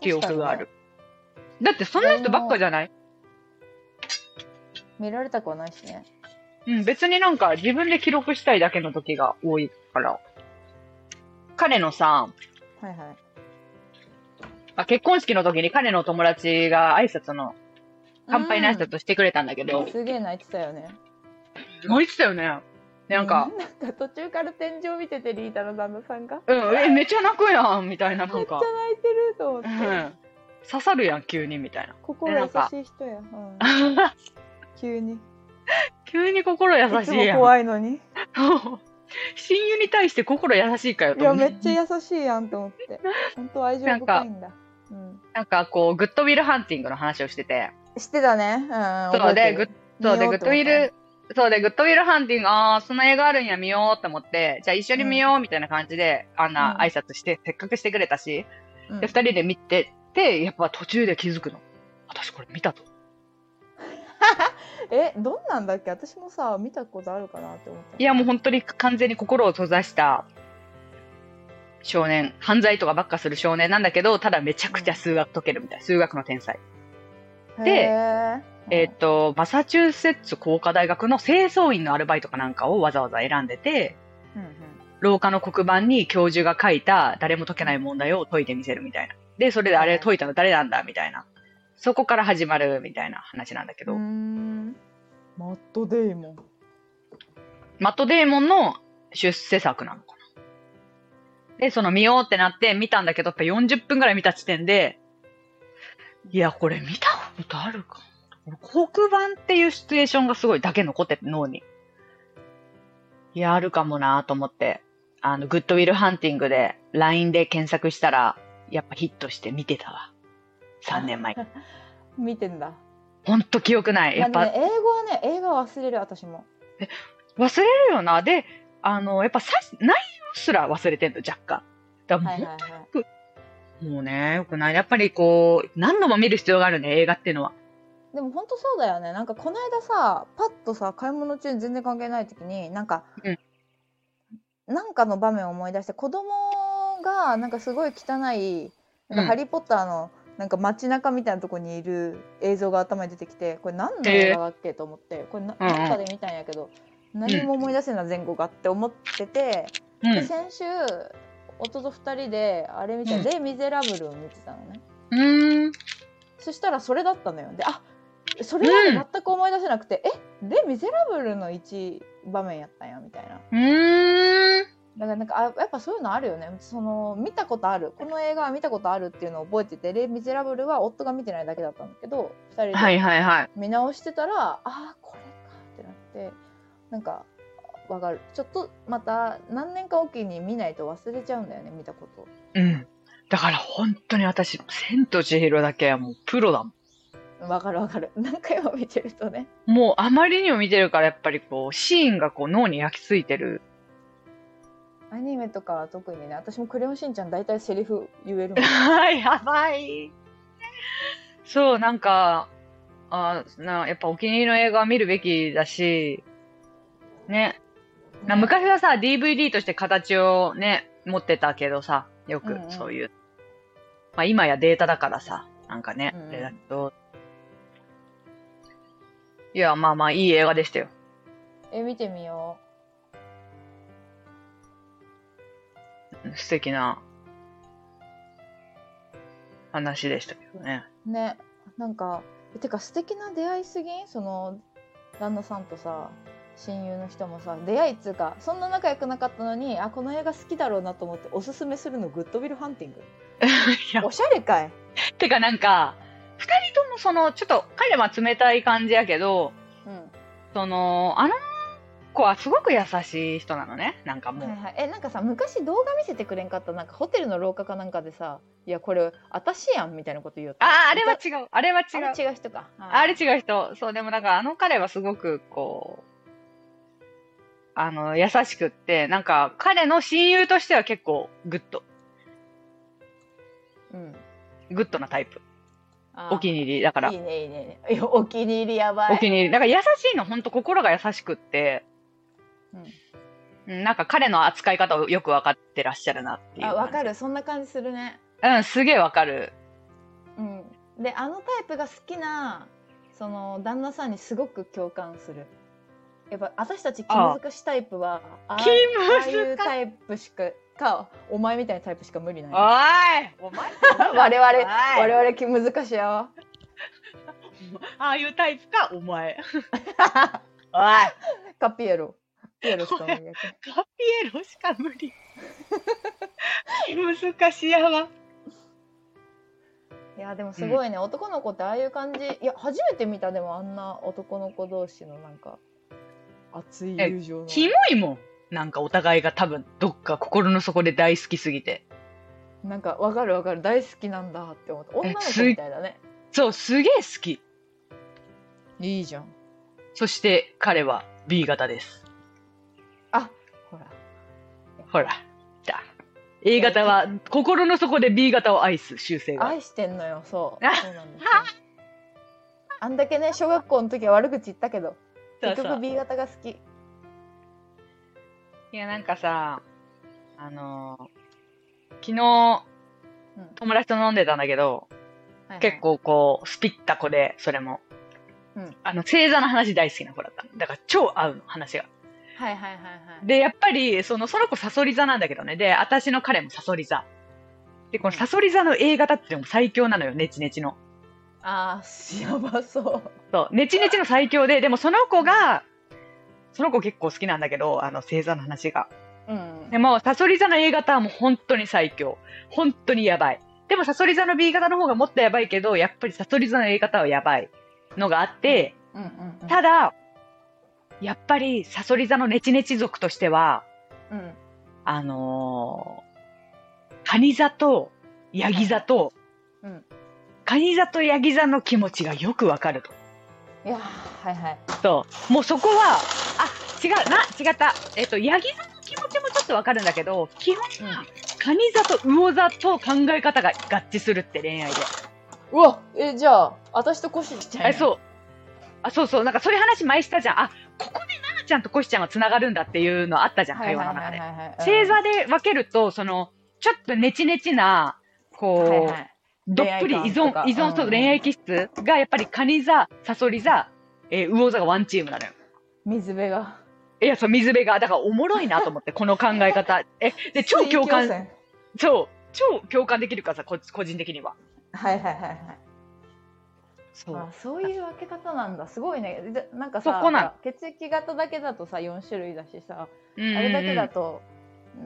ー記憶がある。だってそんな人ばっかじゃない？見られたくはないしねうん、別になんか自分で記録したいだけの時が多いから。彼のさ、はいはい。まあ、結婚式の時に彼の友達が挨拶の、乾杯の挨拶してくれたんだけど、すげえ泣いてたよね。泣いてたよね。でなんか、うなんか途中から天井見ててリータの旦那さんが。うん、え、めっちゃ泣くやん、みたいな、なめっちゃんか、泣いてると思って、うん。刺さるやん、急に、みたいな。心優しい人や、うん、*laughs* 急に *laughs* 急に心優しいやん。怖いのに？親友に対して心優しいかよいやと思う。めっちゃ優しいやんって思って。*laughs* 本当愛情深いんだ。うん。なんかこう、グッドウィルハンティングの話をしてて、知ってたね。うんそうで、グッドウィル、そうで、グッドウィルハンティング、ああ、その映画あるんや、見ようって思って、じゃあ一緒に見よう、みたいな感じで、あんなうん。挨拶して、せっかくしてくれたし、うん。で、二人で見てて、やっぱ途中で気づくの。私これ見たと。*laughs* えどんなんだっけ？私もさ見たことあるかなって思った。いや、もう本当に完全に心を閉ざした少年、犯罪とかばっかする少年なんだけど、ただめちゃくちゃ数学解けるみたいな、数学の天才。でえっ、と、マサチューセッツ工科大学の清掃員のアルバイトかなんかをわざわざ選んでて、うんうん。廊下の黒板に教授が書いた誰も解けない問題を解いてみせるみたいな。で、それであれ解いたの誰なんだみたいな。そこから始まるみたいな話なんだけど、マットデイモンマットデーモンの出世作なのかな。で、その見ようってなって見たんだけど、やっぱ40分ぐらい見た時点で、いや、これ見たことあるか黒板っていうシチュエーションがすごいだけ残ってて脳に。いや、あるかもなと思って、あの、グッドウィルハンティングで LINE で検索したら、やっぱヒットして見てたわ。3年前。*laughs* 見てんだほんと記憶ない。やっぱまあね、英語はね映画忘れる私も忘れるよな。で、あの、やっぱさ内容すら忘れてんの、若干。だもうはいはいはいもうね、よくない。やっぱりこう、何度も見る必要があるね、映画っていうのは。でも本当そうだよねなんかこの間さパッとさ買い物中に全然関係ない時になんか、うんなんかの場面を思い出して子供がなんかすごい汚いなんかうんハリー・ポッターのなんか街中みたいなとこにいる映像が頭に出てきてこれ何の映画だっけと思ってこれなかで見たんやけど何も思い出せんな前後がって思ってて、うん。で先週夫と2人であれ見た、うんレ・ミゼラブルを見てたのね。うーん。そしたらそれだったのよ。で、あそれまで全く思い出せなくて、えレ・ミゼラブルの一場面やったんやみたいな。うーん。だからなんかあやっぱそういうのあるよね。その見たことあるこの映画は見たことあるっていうのを覚えててレ・ミゼラブルは夫が見てないだけだったんだけど2人はいではいはい。見直してたら、ああこれかってなってなんかわかるちょっとまた何年かおきに見ないと忘れちゃうんだよね見たこと。うん。だから本当に私、千と千尋だけはもうプロだもん。わかるわかる何回も見てるとねもうあまりにも見てるからやっぱりこう、シーンがこう脳に焼き付いてる。アニメとかは特にね私も「クレヨンしんちゃん」大体セリフ言えるもんはい、やばい。そう、なんか、あなやっぱお気に入りの映画は見るべきだし、ね。な昔はさ、DVD として形をね、持ってたけどさ、よくうんうんそういう。まあ今やデータだからさ、なんかね、うんあれだけど。いや、まあまあいい映画でしたよ。え、見てみよ素敵な話でしたけどね。う。ね。なんか、えてか素敵な出会いすぎ？んその、旦那さんとさ、親友の人もさ、出会いっつうか、そんな仲良くなかったのに、あ、この映画好きだろうなと思っておすすめするのグッドビルハンティング。*laughs* おしゃれかい。てかなんか、二人ともその、ちょっと彼は冷たい感じやけど、うん。その、あの子はすごく優しい人なのね。なんかもう。はいはい、えなんかさ昔動画見せてくれんかったなんかホテルの廊下かなんかでさ「いやこれ私やん」みたいなこと言おったああ、あれは違う。あれは違あう。れ違う人かあれ違う人。そう、でもなんかあの彼はすごくこう、あの、優しくって、なんか彼の親友としては結構グッド。うんグッドなタイプ。お気に入り。だからいい、ねいいねいやお気に入りやばいお気に入り。だから優しいの、ほんと心が優しくって、うん。うん。なんか彼の扱い方をよく分かってらっしゃるなっていう。あわかる。そんな感じするね。うん、すげえわかる。うん。であのタイプが好きなその旦那さんにすごく共感する。やっぱ私たち気難しタイプはああああいうタイプしかかお前みたいなタイプしか無理ない。おいお前 *laughs* 我々我々気難しいよ *laughs* ああいうタイプか、お前。*laughs* おい。カピエロピエロしか無理やけどカピエロしか無理。難しいやわ。いやでもすごいね、男の子ってああいう感じいや初めて見たでもあんな男の子同士のなんか熱い友情のキモいもん。なんかお互いが多分どっか心の底で大好きすぎて。なんかわかるわかる大好きなんだって思った女の子みたいだねそう、すげえ好き。いいじゃんそして彼は B 型です。あほらほら、来た。A 型は心の底で B 型を愛す習性が。愛してんのよそうあそうなんですよあんだけね小学校の時は悪口言ったけど結局 B 型が好きいや、なんかさ、あのー昨日、うん友達と飲んでたんだけど、はいはい結構こう、スピった子で、それも。うんあの、星座の話大好きな子だったの。だから超合うの、話が。はいはいはいはいで、やっぱり、その、その子サソリ座なんだけどね。で、私の彼もサソリ座。で、このサソリ座の A 型っても最強なのよ、ネチネチの。あーやばそうそう、ネチネチの最強で、でもその子が、その子結構好きなんだけど、あの、星座の話が。うんでも、サソリ座の A 型はもう本当に最強。本当にやばい。でも、サソリ座の B 型の方がもっとやばいけど、やっぱりサソリ座の A 型はやばいのがあって、うんうんうんただ、やっぱりサソリ座のネチネチ族としては、うんあのー、カニ座とヤギ座と、うんカニ座とヤギ座の気持ちがよくわかると。いやーはいはいそう。もうそこは、あ、違う、な、違った。えっと、ヤギ座の気持ちもちょっとわかるんだけど、基本は、カニ座と魚座と考え方が合致するって恋愛で。うわえじゃあ私とコシちゃんえ、そう。あ、そうそう。なんかそういう話前したじゃん。あ、ここでナナちゃんとコシちゃんは繋がるんだっていうのあったじゃん、会話の中で。星座で分けると、その、ちょっとネチネチな、こう、はいはい。どっぷり依存、依存そう、うん。恋愛気質が、やっぱりカニ座、サソリ座、えー魚座がワンチームなのよ。水辺が。いや、そう、水辺が、だからおもろいなと思って、*laughs* この考え方。え、で、超共感、そう、超共感できるからさ、こ個人的には。はいはいはいはいそう。あそういう分け方なんだ。すごいね。でなんかさそこなん。血液型だけだとさ4種類だしさうんうんうん。あれだけだと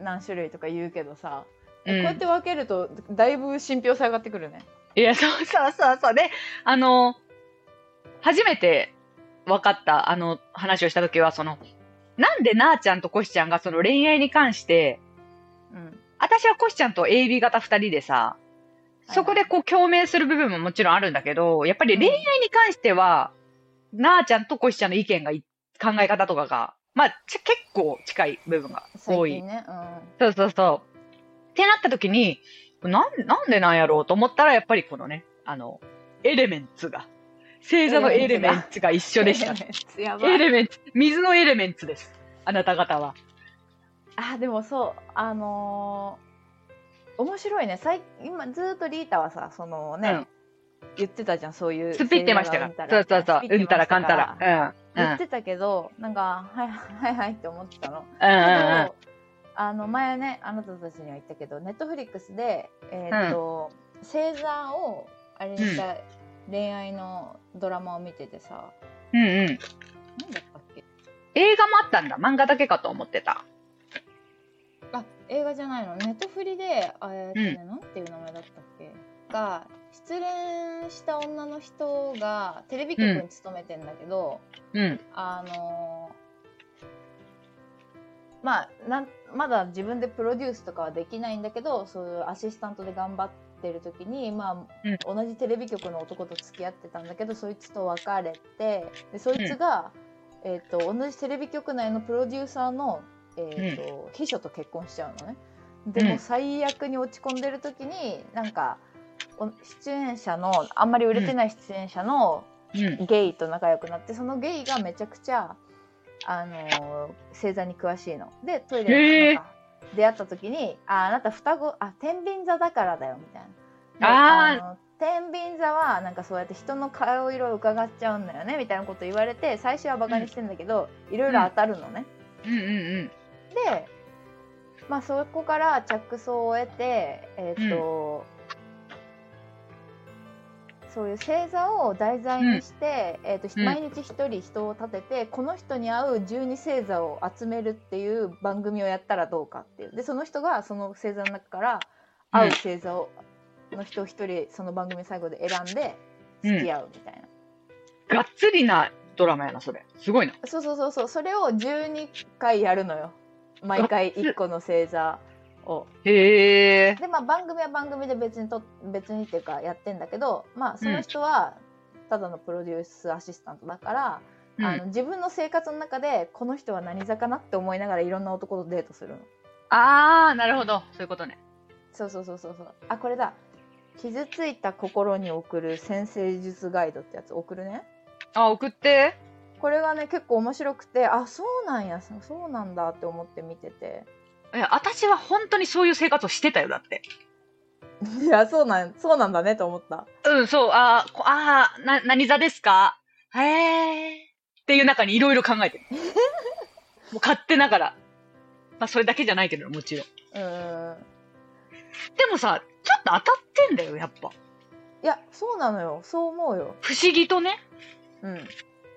何種類とか言うけどさ、うん。こうやって分けるとだいぶ信憑性上がってくるね。いや、そうそうそう。そう。で、あの、初めて分かった、あの、話をしたときは、その、なんでなーちゃんとコシちゃんがその恋愛に関して、うん。私はコシちゃんと AB 型二人でさ、そこでこう共鳴する部分ももちろんあるんだけど、やっぱり恋愛に関しては、なーちゃんとコシちゃんの意見がい、考え方とかが、まあ、ち結構近い部分が多い最近。ね、そうそうそう。ってなった時に、なん、なんでなんやろうと思ったら、やっぱりこのね、あの、エレメンツが、星座のエレメンツが一緒でした。*laughs* やばいエレメンツ、水のエレメンツです。あなた方は。あでもそうあのー面白いね最今ずーっとリータはさそのね、言ってたじゃんそういうスピってましたか？ら。そうそうそう。がうんうんたらかんたら。うん。うん。言ってたけど、なんかはいはいはいって思ってたの。うんけうんどあの前ねあなたたちには言ったけどネットフリックスでえーっと、星座をあれにした恋愛のドラマを見ててさ、うん。うんうん。なんだったっけ？映画もあったんだ。漫画だけかと思ってた。あ映画じゃないの？ネットフリであえーっとね、なんていう名前だったっけ？が失恋した女の人がテレビ局に勤めてんだけど、うん。あのーまあなんまだ自分でプロデュースとかはできないんだけどそういうアシスタントで頑張ってる時に、まあ同じテレビ局の男と付き合ってたんだけどそいつと別れてでそいつが、えー、と同じテレビ局内のプロデューサーの、えーと秘書と結婚しちゃうのね。でうんもう最悪に落ち込んでる時になんかお出演者のあんまり売れてない出演者の、うん。ゲイと仲良くなってそのゲイがめちゃくちゃ、あのー星座に詳しいの。でトイレでなんか出会った時に「ああなた双子あ天秤座だからだよ」みたいな。であ天秤座はなんかそうやって人の顔色を伺っちゃうんだよねみたいなこと言われて最初はバカにしてんだけど、いろいろ当たるのね。うんうんうん。で、まあ、そこから着想を得て、えっとそういう星座を題材にして、えっとうん。毎日一人人を立ててこの人に合う12星座を集めるっていう番組をやったらどうかっていう。でその人がその星座の中から合う星座を、の人を一人その番組最後で選んで付き合うみたいな、がっつりなドラマやな、それ。すごいな。そうそうそうそう。それを12回やるのよ毎回1個の星座を。へえ。でまあ番組は番組で別にと別にっていうかやってんだけどまあその人はただのプロデュースアシスタントだから、あの自分の生活の中でこの人は何座かなって思いながらいろんな男とデートするのあー、なるほど。そういうことね。そうそうそうそうそうあこれだ傷ついた心に送る先生術ガイドってやつ送るねあ、送って。これがね結構面白くてあそうなんやそうなんだって思って見てていや、私は本当にそういう生活をしてたよ、だって。いやそうなんそうなんだねと思ったうん、そう、ああー、な、何座ですか？へー。っていう中にいろいろ考えてる。*laughs* もう勝手ながら。まあ、それだけじゃないけど、もちろん。うーんでもさ、ちょっと当たってんだよ、やっぱ。いやそうなのよそう思うよ不思議とね。うん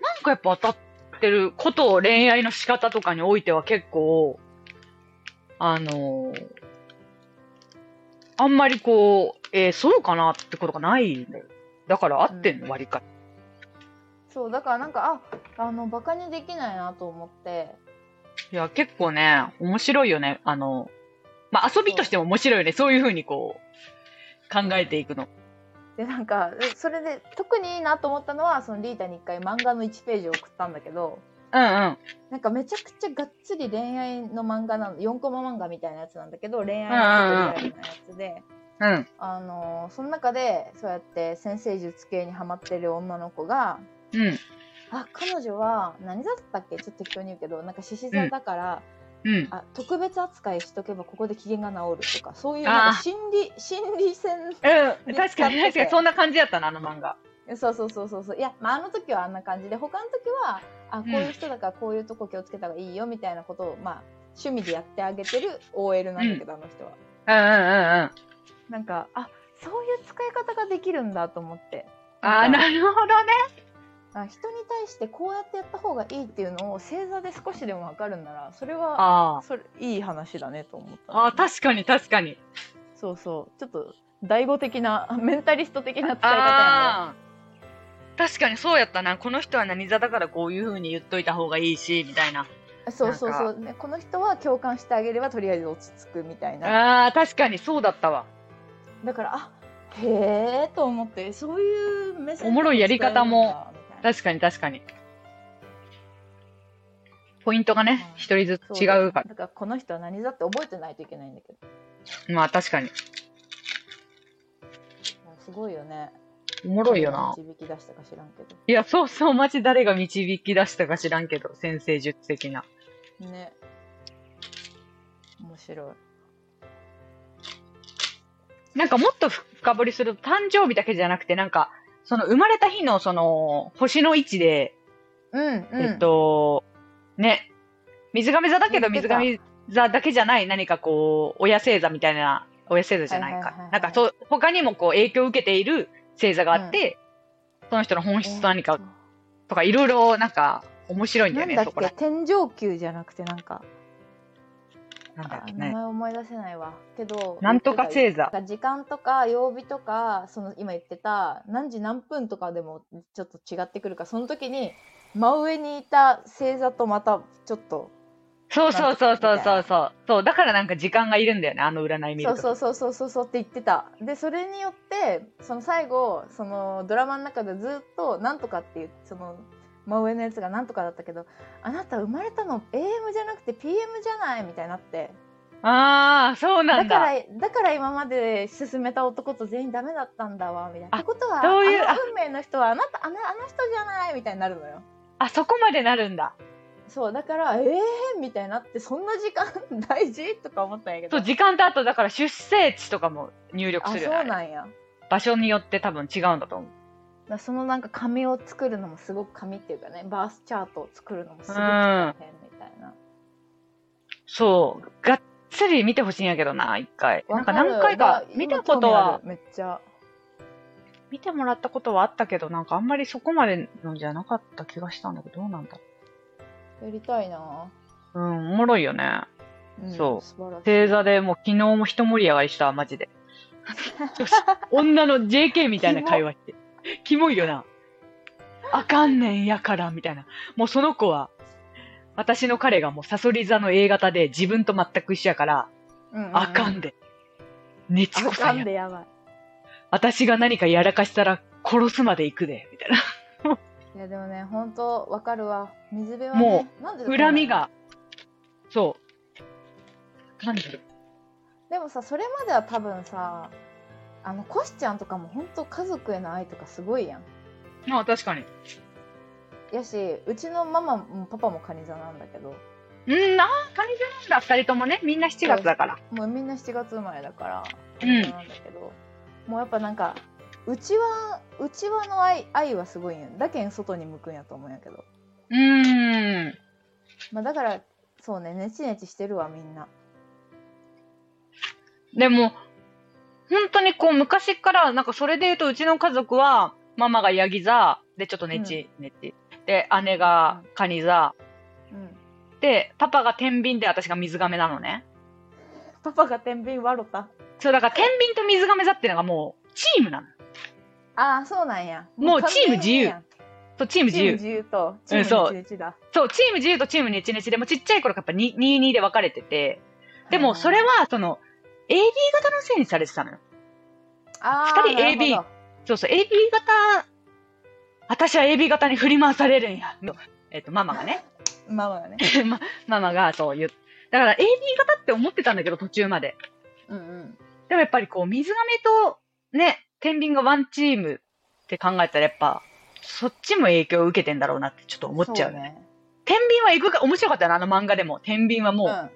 なんかやっぱ当たってることを恋愛の仕方とかにおいては結構、あのーあんまりこう、えーそうかなってことがないんだよ。だから合ってんの、割りか。そうだからなんかああのバカにできないなと思っていや、結構ね、面白いよね。あの、まあ、遊びとしても面白いよね。そういうふうにこう、考えていくの。でなんかそれで特にいいなと思ったのはそのリータに一回漫画の1ページを送ったんだけどうんうん。なんかめちゃくちゃがっつり恋愛の漫画なの4コマ漫画みたいなやつなんだけど恋愛のちょっとリアルなやつで、うん。あのその中でそうやって先生術系にハマってる女の子がうん。あ彼女は何座だったっけ？ちょっと適当に言うけどなんか獅子座だから、うん。あ特別扱いしとけばここで機嫌が治るとかそういうなんか心理心理戦うん。で確かに、確かに、そんな感じやったな、あの漫画。そうそうそうそうそういや、まあ、あの時はあんな感じで他の時はあこういう人だからこういうとこ気をつけた方がいいよみたいなことを、まあ、趣味でやってあげてる OL なんだけど、あの人はうんうんうんうん。なんかあそういう使い方ができるんだと思ってあなるほどね。あ人に対してこうやってやった方がいいっていうのを星座で少しでも分かるんならそれはあそれいい話だねと思ったあ。ああ、確かに確かに。そうそうちょっと第五的なメンタリスト的な使い方。確かにそうやったな。この人は何座だからこういう風に言っといた方がいいし、みたいな。ねそうそうそう、ね、この人は共感してあげればとりあえず落ち着くみたいなああ、確かにそうだったわ。だからあへえと思ってそういう目線おもろいやり方も確かに確かに。ポイントがね、うん一人ずつ違うかだからこの人は何座って覚えてないといけないんだけどら。まあ確かに。すごいよねおもろいよな。導き出したか知らんけいや、そうそう、マジ誰が導き出したか知らんけど、先生術的な。どね面白いなんかもっと深掘りすると誕生日だけじゃなくて、なんか、その生まれた日のその、星の位置で、うんうん。えっと、ね、水亀座だけど水亀座だけじゃない何かこう、親星座みたいな、親星座じゃないか。なんかそう、他にもこう影響を受けている星座があって、その人の本質と何かとかいろいろなんか面白いんだよね、そこらけ天上級じゃなくてなんかなんだっけあ名ね。前思い出せないわけどなんとか星座。時間とか曜日とかその今言ってた何時何分とかでもちょっと違ってくるからその時に真上にいた星座とまたちょっとそうそうそうそうそうそう。そう、だからなんか時間がいるんだよね、あの占い見ると。そうそうそうそうそうそうって言ってたでそれによってその最後そのドラマの中でずっとなんとかっていうその真上のやつがなんとかだったけどあなた生まれたの AM じゃなくて PM じゃないみたいになってああ、そうなんだ。だからだから今まで進めた男と全員ダメだったんだわみたいな。あってことはそういう運命の人はあなたあのあの人じゃないみたいになるのよ。あ、そこまでなるんだ。そうだからええー、みたいになってそんな時間大事とか思ったんやけど。そう、時間とあと、だから出生地とかも入力あするよね。そうなんや。場所によって多分違うんだと思う。だそのなんか紙を作るのもすごく紙っていうかねバースチャートを作るのもすごく大変みたいな。そう。がっつり見てほしいんやけどな、一回。なんか何回か見たことは、めっちゃ。見てもらったことはあったけど、なんかあんまりそこまでのじゃなかった気がしたんだけど、どうなんだやりたいな。うん、おもろいよね。んそう素晴らしい。星座でもう昨日も一盛り上がりしたわ、マジで。*laughs* 女の JK みたいな会話して。*laughs* キモいよな。あかんねんやから、みたいな。もうその子は、私の彼がもうサソリ座の A 型で自分と全く一緒やから、うんうんうんあかんで。ねちこあかさんや。んでやばい。私が何かやらかしたら殺すまで行くで、みたいな。*laughs* いやでもね、本当わかるわ。水辺は、ね、もなんで恨み。が、そう。感じる。でもさ、それまでは多分さ、あの、コシちゃんとかも本当家族への愛とかすごいやん。あ確かに。やし、うちのママもパパもカニ座なんだけど、うん、ああ、カニ座なんだ、二人ともね。みんな7月だから。もうみんな7月生まれだから、うんなんだけど、もうやっぱなんか、うちは、うちわの愛愛はすごいんやん。だけん外に向くんやと思うんやけど。うーん。まあだから、そうね、ネチネチしてるわ、みんな。でも、本当にこう、昔から、なんかそれで言うと、うちの家族は、ママがヤギ座、で、ちょっとネチ、ネチ。で、姉がカニ座。うん。で、パパが天秤で、私が水亀なのね。パパが天秤笑った。そう、だから天秤と水亀座っていうのがもう、チームなの。ああ、そうなんや。もうチーム自由完そう、チーム自由。チーム自由と、チーム。そう、チーム自由とチームネチネチでもちっちゃい頃からやっぱ2、2で分かれてて、でもそれは、その、AB 型のせいにされてたのよ。あー、二人 AB そうそう、AB 型、私は AB 型に振り回されるんや。えっ、と、ママがね。ど *laughs* ママがね。*laughs* ま、ママがそう言う。だから AB 型って思ってたんだけど、途中まで。うんうん。でもやっぱりこう、水亀と、ね、天秤がワンチームって考えたらやっぱ、そっちも影響を受けてんだろうなってちょっと思っちゃうね。そね。天秤は行くか、面白かったよな、あの漫画でも。天秤はもう、うん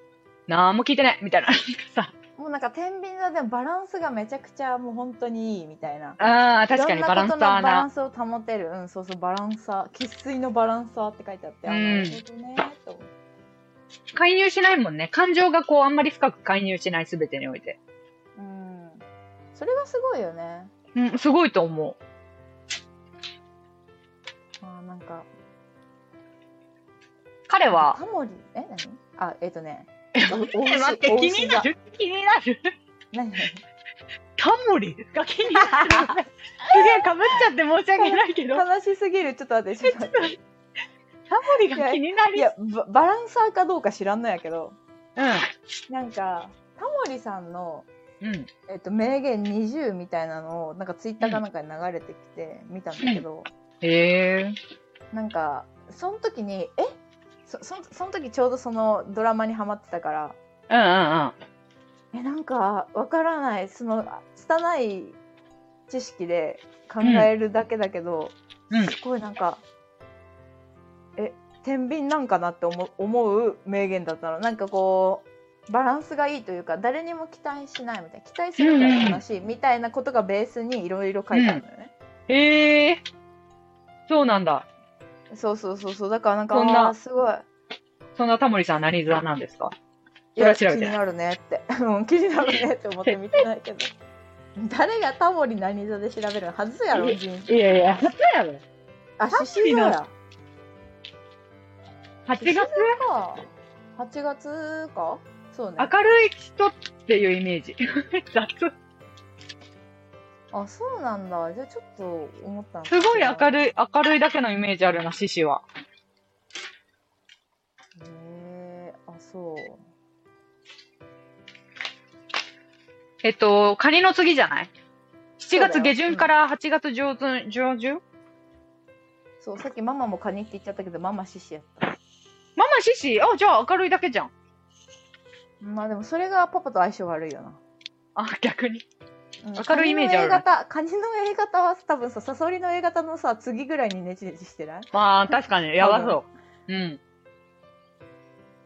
なんも聞いてない、みたいな。さ、もうなんか天秤座でもバランスがめちゃくちゃもう本当にいいみたいな。ああ、確かにバランサーなバラなン。スを保てる。うん、そうそう、バランサー。生粋のバランサーって書いてあって、あ、うんなるほどね、と思って。介入しないもんね。感情がこう、あんまり深く介入しない、すべてにおいて。うん。それがすごいよね。うん、すごいと思う。あーなんか、彼は、タモリ、え何？あ、えっ、とね、え、お待って、気になる気になる？何何タモリが気になる。すげえかぶっちゃって申し訳ないけど。タモ悲しすぎる。ちょっと待って、ちょっと待って。リが気になる。いやバ、バランサーかどうか知らんのやけど、うなんか、タモリさんの、ん。うん。えっと、名言20みたいなのを、なんかツイッターかなんかに流れてきて見たんだけど、へえ。なんか、その時に、えそそその時ちょうどそのドラマにハマってたから、うんうんうん。え、なんか、わからない、その、拙い知識で考えるだけだけど、うんすごいなんか、え、天秤なんかなって思う思う名言だったの。なんかこう、バランスがいいというか誰にも期待しないみたいな期待するから楽しいみたいなことがベースにいろいろ書いてあるんだよね、へえ。そうなんだ。そうそうそうそう。だからなんかそんなあーすごい。そんなタモリさん何座なんですか？いやそれは調べて。ない気になるねって。*laughs* うん気になるねって思って見てないけど。*laughs* 誰がタモリ何座で調べるの？外すやろい人いやいや、初やろ。あ獅子座や。8月？か8月か？そうね。明るい人っていうイメージ。*laughs* 雑。あそうなんだ。じゃあちょっと思ったのすごい明いるい、明るいだけのイメージあるな、獅子は。へえあそう。えっと、カニの次じゃない ?7 月下旬から8月上旬、上旬？そうさっきママもカニって言っちゃったけどママ獅子やった。ママ獅子？あ、じゃあ明るいだけじゃん。まあでもそれがパパと相性悪いよな、あ、逆に。うん。明るいイメージある。カニの A 型カニの A 型は多分さサソリの A 型のさ次ぐらいにネチネチしてない？まあ、確かに、やばそう。うん。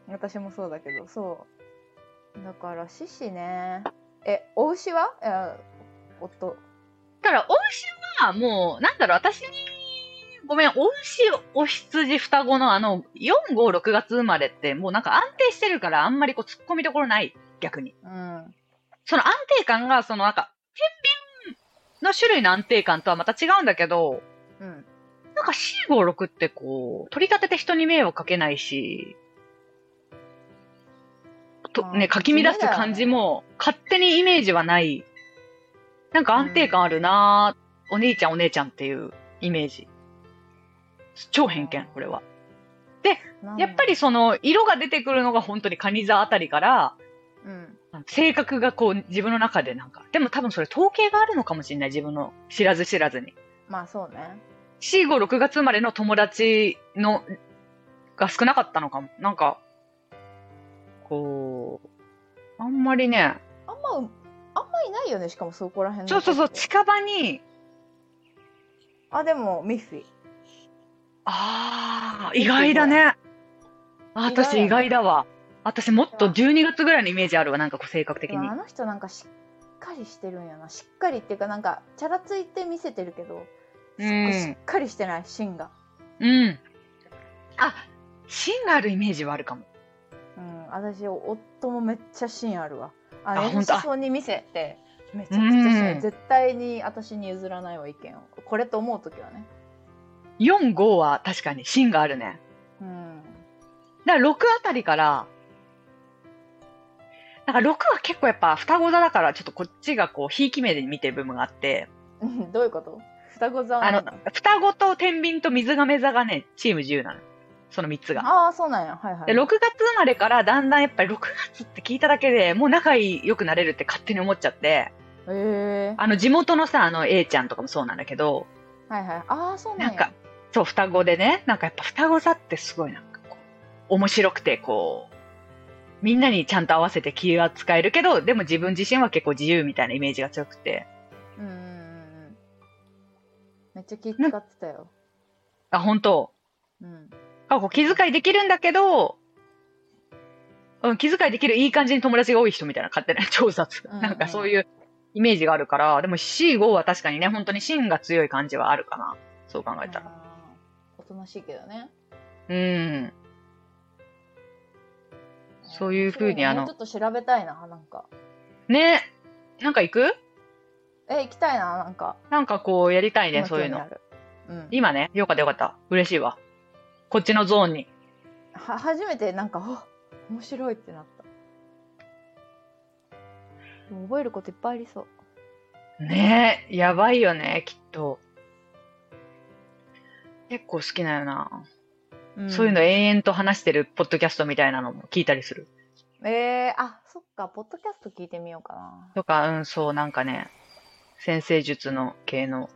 私もそうだけど。そう。だから獅子ね。えお牛は？いや夫。だから、お牛はもう、なんだろう、私に、ごめん、お牛、お羊、双子のあの、4、5、6月生まれって、もうなんか安定してるから、あんまりこう、突っ込みどころない、逆に。うん。その安定感が、そのなんか、の種類の安定感とはまた違うんだけど、うんなんか C56 ってこう、取り立てて人に迷惑かけないし、とまあね、かき乱す感じも、勝手にイメージはない。なんか安定感あるなぁ、お兄ちゃんお姉ちゃんっていうイメージ。超偏見、これは。なんやっぱりその、色が出てくるのが本当にカニ座あたりから、うん性格がこう自分の中でなんか、でも多分それ統計があるのかもしれない、自分の知らず知らずに。まあそうね。C5、6月生まれの友達の、が少なかったのかも。なんか、こう、あんまりね、あんまうあんまいないよね。しかもそこら辺の。そうそうそう、近場に、あでもミッフィー。ああ、意外だね。あ私意外だわ。私もっと12月ぐらいのイメージあるわ、なんかこう性格的にあ。の人なんかしっかりしてるんやなしっかりっていうかなんかチャラついて見せてるけどしっん。かりしてない芯がうん。あ、芯があるイメージはあるかも。うん私夫もめっちゃ芯あるわあ優しあほんとあそうに見せてめちゃくちゃ芯うん絶対に私に譲らないわ意見をこれと思う時はね4、5は確かに芯があるね。うんだから6あたりから、なんか6は結構やっぱ双子座だからちょっとこっちがこう、ひいき目で見てる部分があって、うん。どういうこと？双子座あのな、双子と天秤と水亀座がね、チーム自由なの。その3つが。ああそうなんや。はいはい。で、6月生まれからだんだんやっぱり6月って聞いただけでもう仲良くなれるって勝手に思っちゃって、へえあの地元のさ、あの A ちゃんとかもそうなんだけど、はいはい。ああそうなんや。なんかそう、双子でね、なんかやっぱ双子座ってすごいなんかこう、面白くてこう、みんなにちゃんと合わせて気は使えるけど、でも自分自身は結構自由みたいなイメージが強くて。うんうんうん。うんめっちゃ気使ってたよ。あ、本当。うん。あこう気遣いできるんだけど、うん、気遣いできるいい感じに友達が多い人みたいな勝手な *laughs* 調査うんうん。なんかそういうイメージがあるから、でも C5 は確かにね、本当に芯が強い感じはあるかな。そう考えたら。おとなしいけどね。うん。そういう風にあのちょっと調べたいななんか。ね。なんか行く？え行きたいななんか。なんかこうやりたいね、そういうの。うん。今ね、よかったよかった。嬉しいわ。こっちのゾーンに。は初めてなんかあ面白いってなった。覚えることいっぱいありそう。ね。え、やばいよね、きっと。結構好きだよな。うんそういうの延々と話してるポッドキャストみたいなのも聞いたりする。えー、あそっかポッドキャスト聞いてみようかなとか、うん、そう、なんかね、先生術の系の。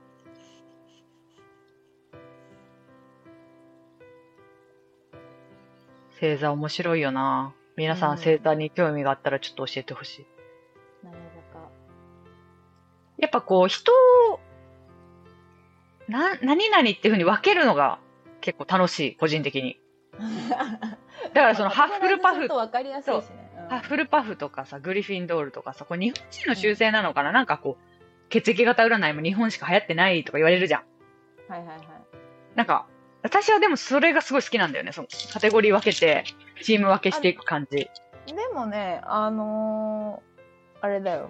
星座面白いよな。皆さうんん星座に興味があったらちょっと教えてほしい。何やっぱこう、人を、な、何々っていうふうに分けるのが結構楽しい、個人的に。*laughs* だからそのハッフルパフと分かりやすいしね、うんハッフルパフとかさ、グリフィンドールとかさ、これ日本人の習性なのかな、なんかこう、血液型占いも日本しか流行ってないとか言われるじゃん。はいはいはい。なんか、私はでもそれがすごい好きなんだよね。そのカテゴリー分けて、チーム分けしていく感じ。でもね、あのーあれだよ。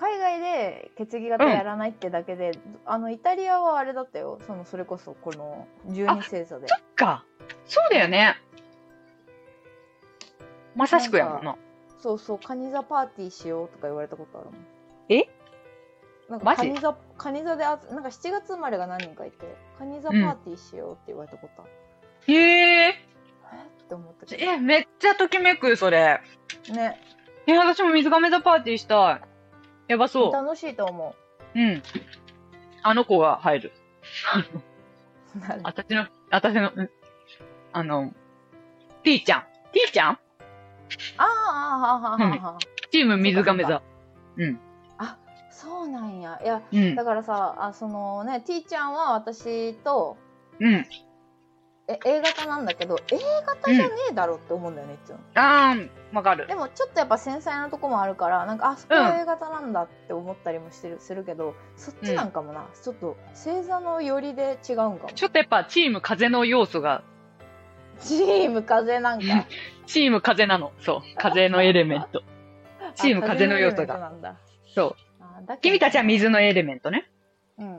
海外で血液型やらないってだけで、あの、イタリアはあれだったよ。その、それこそ、この、12星座で。そっか。そうだよね。まさしくやもんな。そうそう、カニ座パーティーしようとか言われたことあるもん。え？なんかマジ？カニ座、カニ座であつ、なんか7月生まれが何人かいて、カニ座パーティーしようって言われたことある。へえ。え？って思ったけど。え、めっちゃときめく、それ。ね、え、私も水亀座パーティーしたい。やばそう。楽しいと思うん。あの子が入る。う。なる私の、私の、うんあの、T ちゃん。T ちゃん？ああ、ああ、はあ、はあ、はあ。チーム水亀座。うん。そうなんや。いや、うんだ。からさ、あそのね、T ちゃんは私と、うん。え、A 型なんだけど、A 型じゃねえだろって思うんだよね、いつも。あー、わかるで。もちょっとやっぱ繊細なとこもあるから、なんか、あ、そこは A 型なんだって思ったりもしてる、するけど、そっちなんかもな、ちょっと星座の寄りで違うんかも。ちょっとやっぱチーム風の要素が、チーム風なんか。チーム風なの。そう。風のエレメント。*laughs* チーム風の要素が。そう。君たちは水のエレメントね。うんうん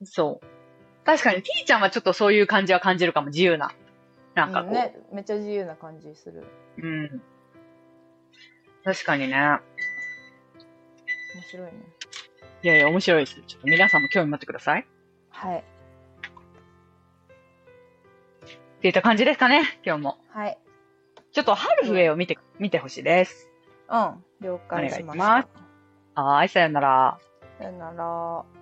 うん。そう。確かに T ちゃんはちょっとそういう感じは感じるかも。自由な。なんかこう。うんね、めっちゃ自由な感じする。うん。確かにね。面白いね。いやいや、面白いです。ちょっと皆さんも興味持ってください。はい。っていった感じですかね、今日も。はい。ちょっと春笛を見て、見てほしいです。うん。了解しました。お願いしますはーい、さよなら。さよなら。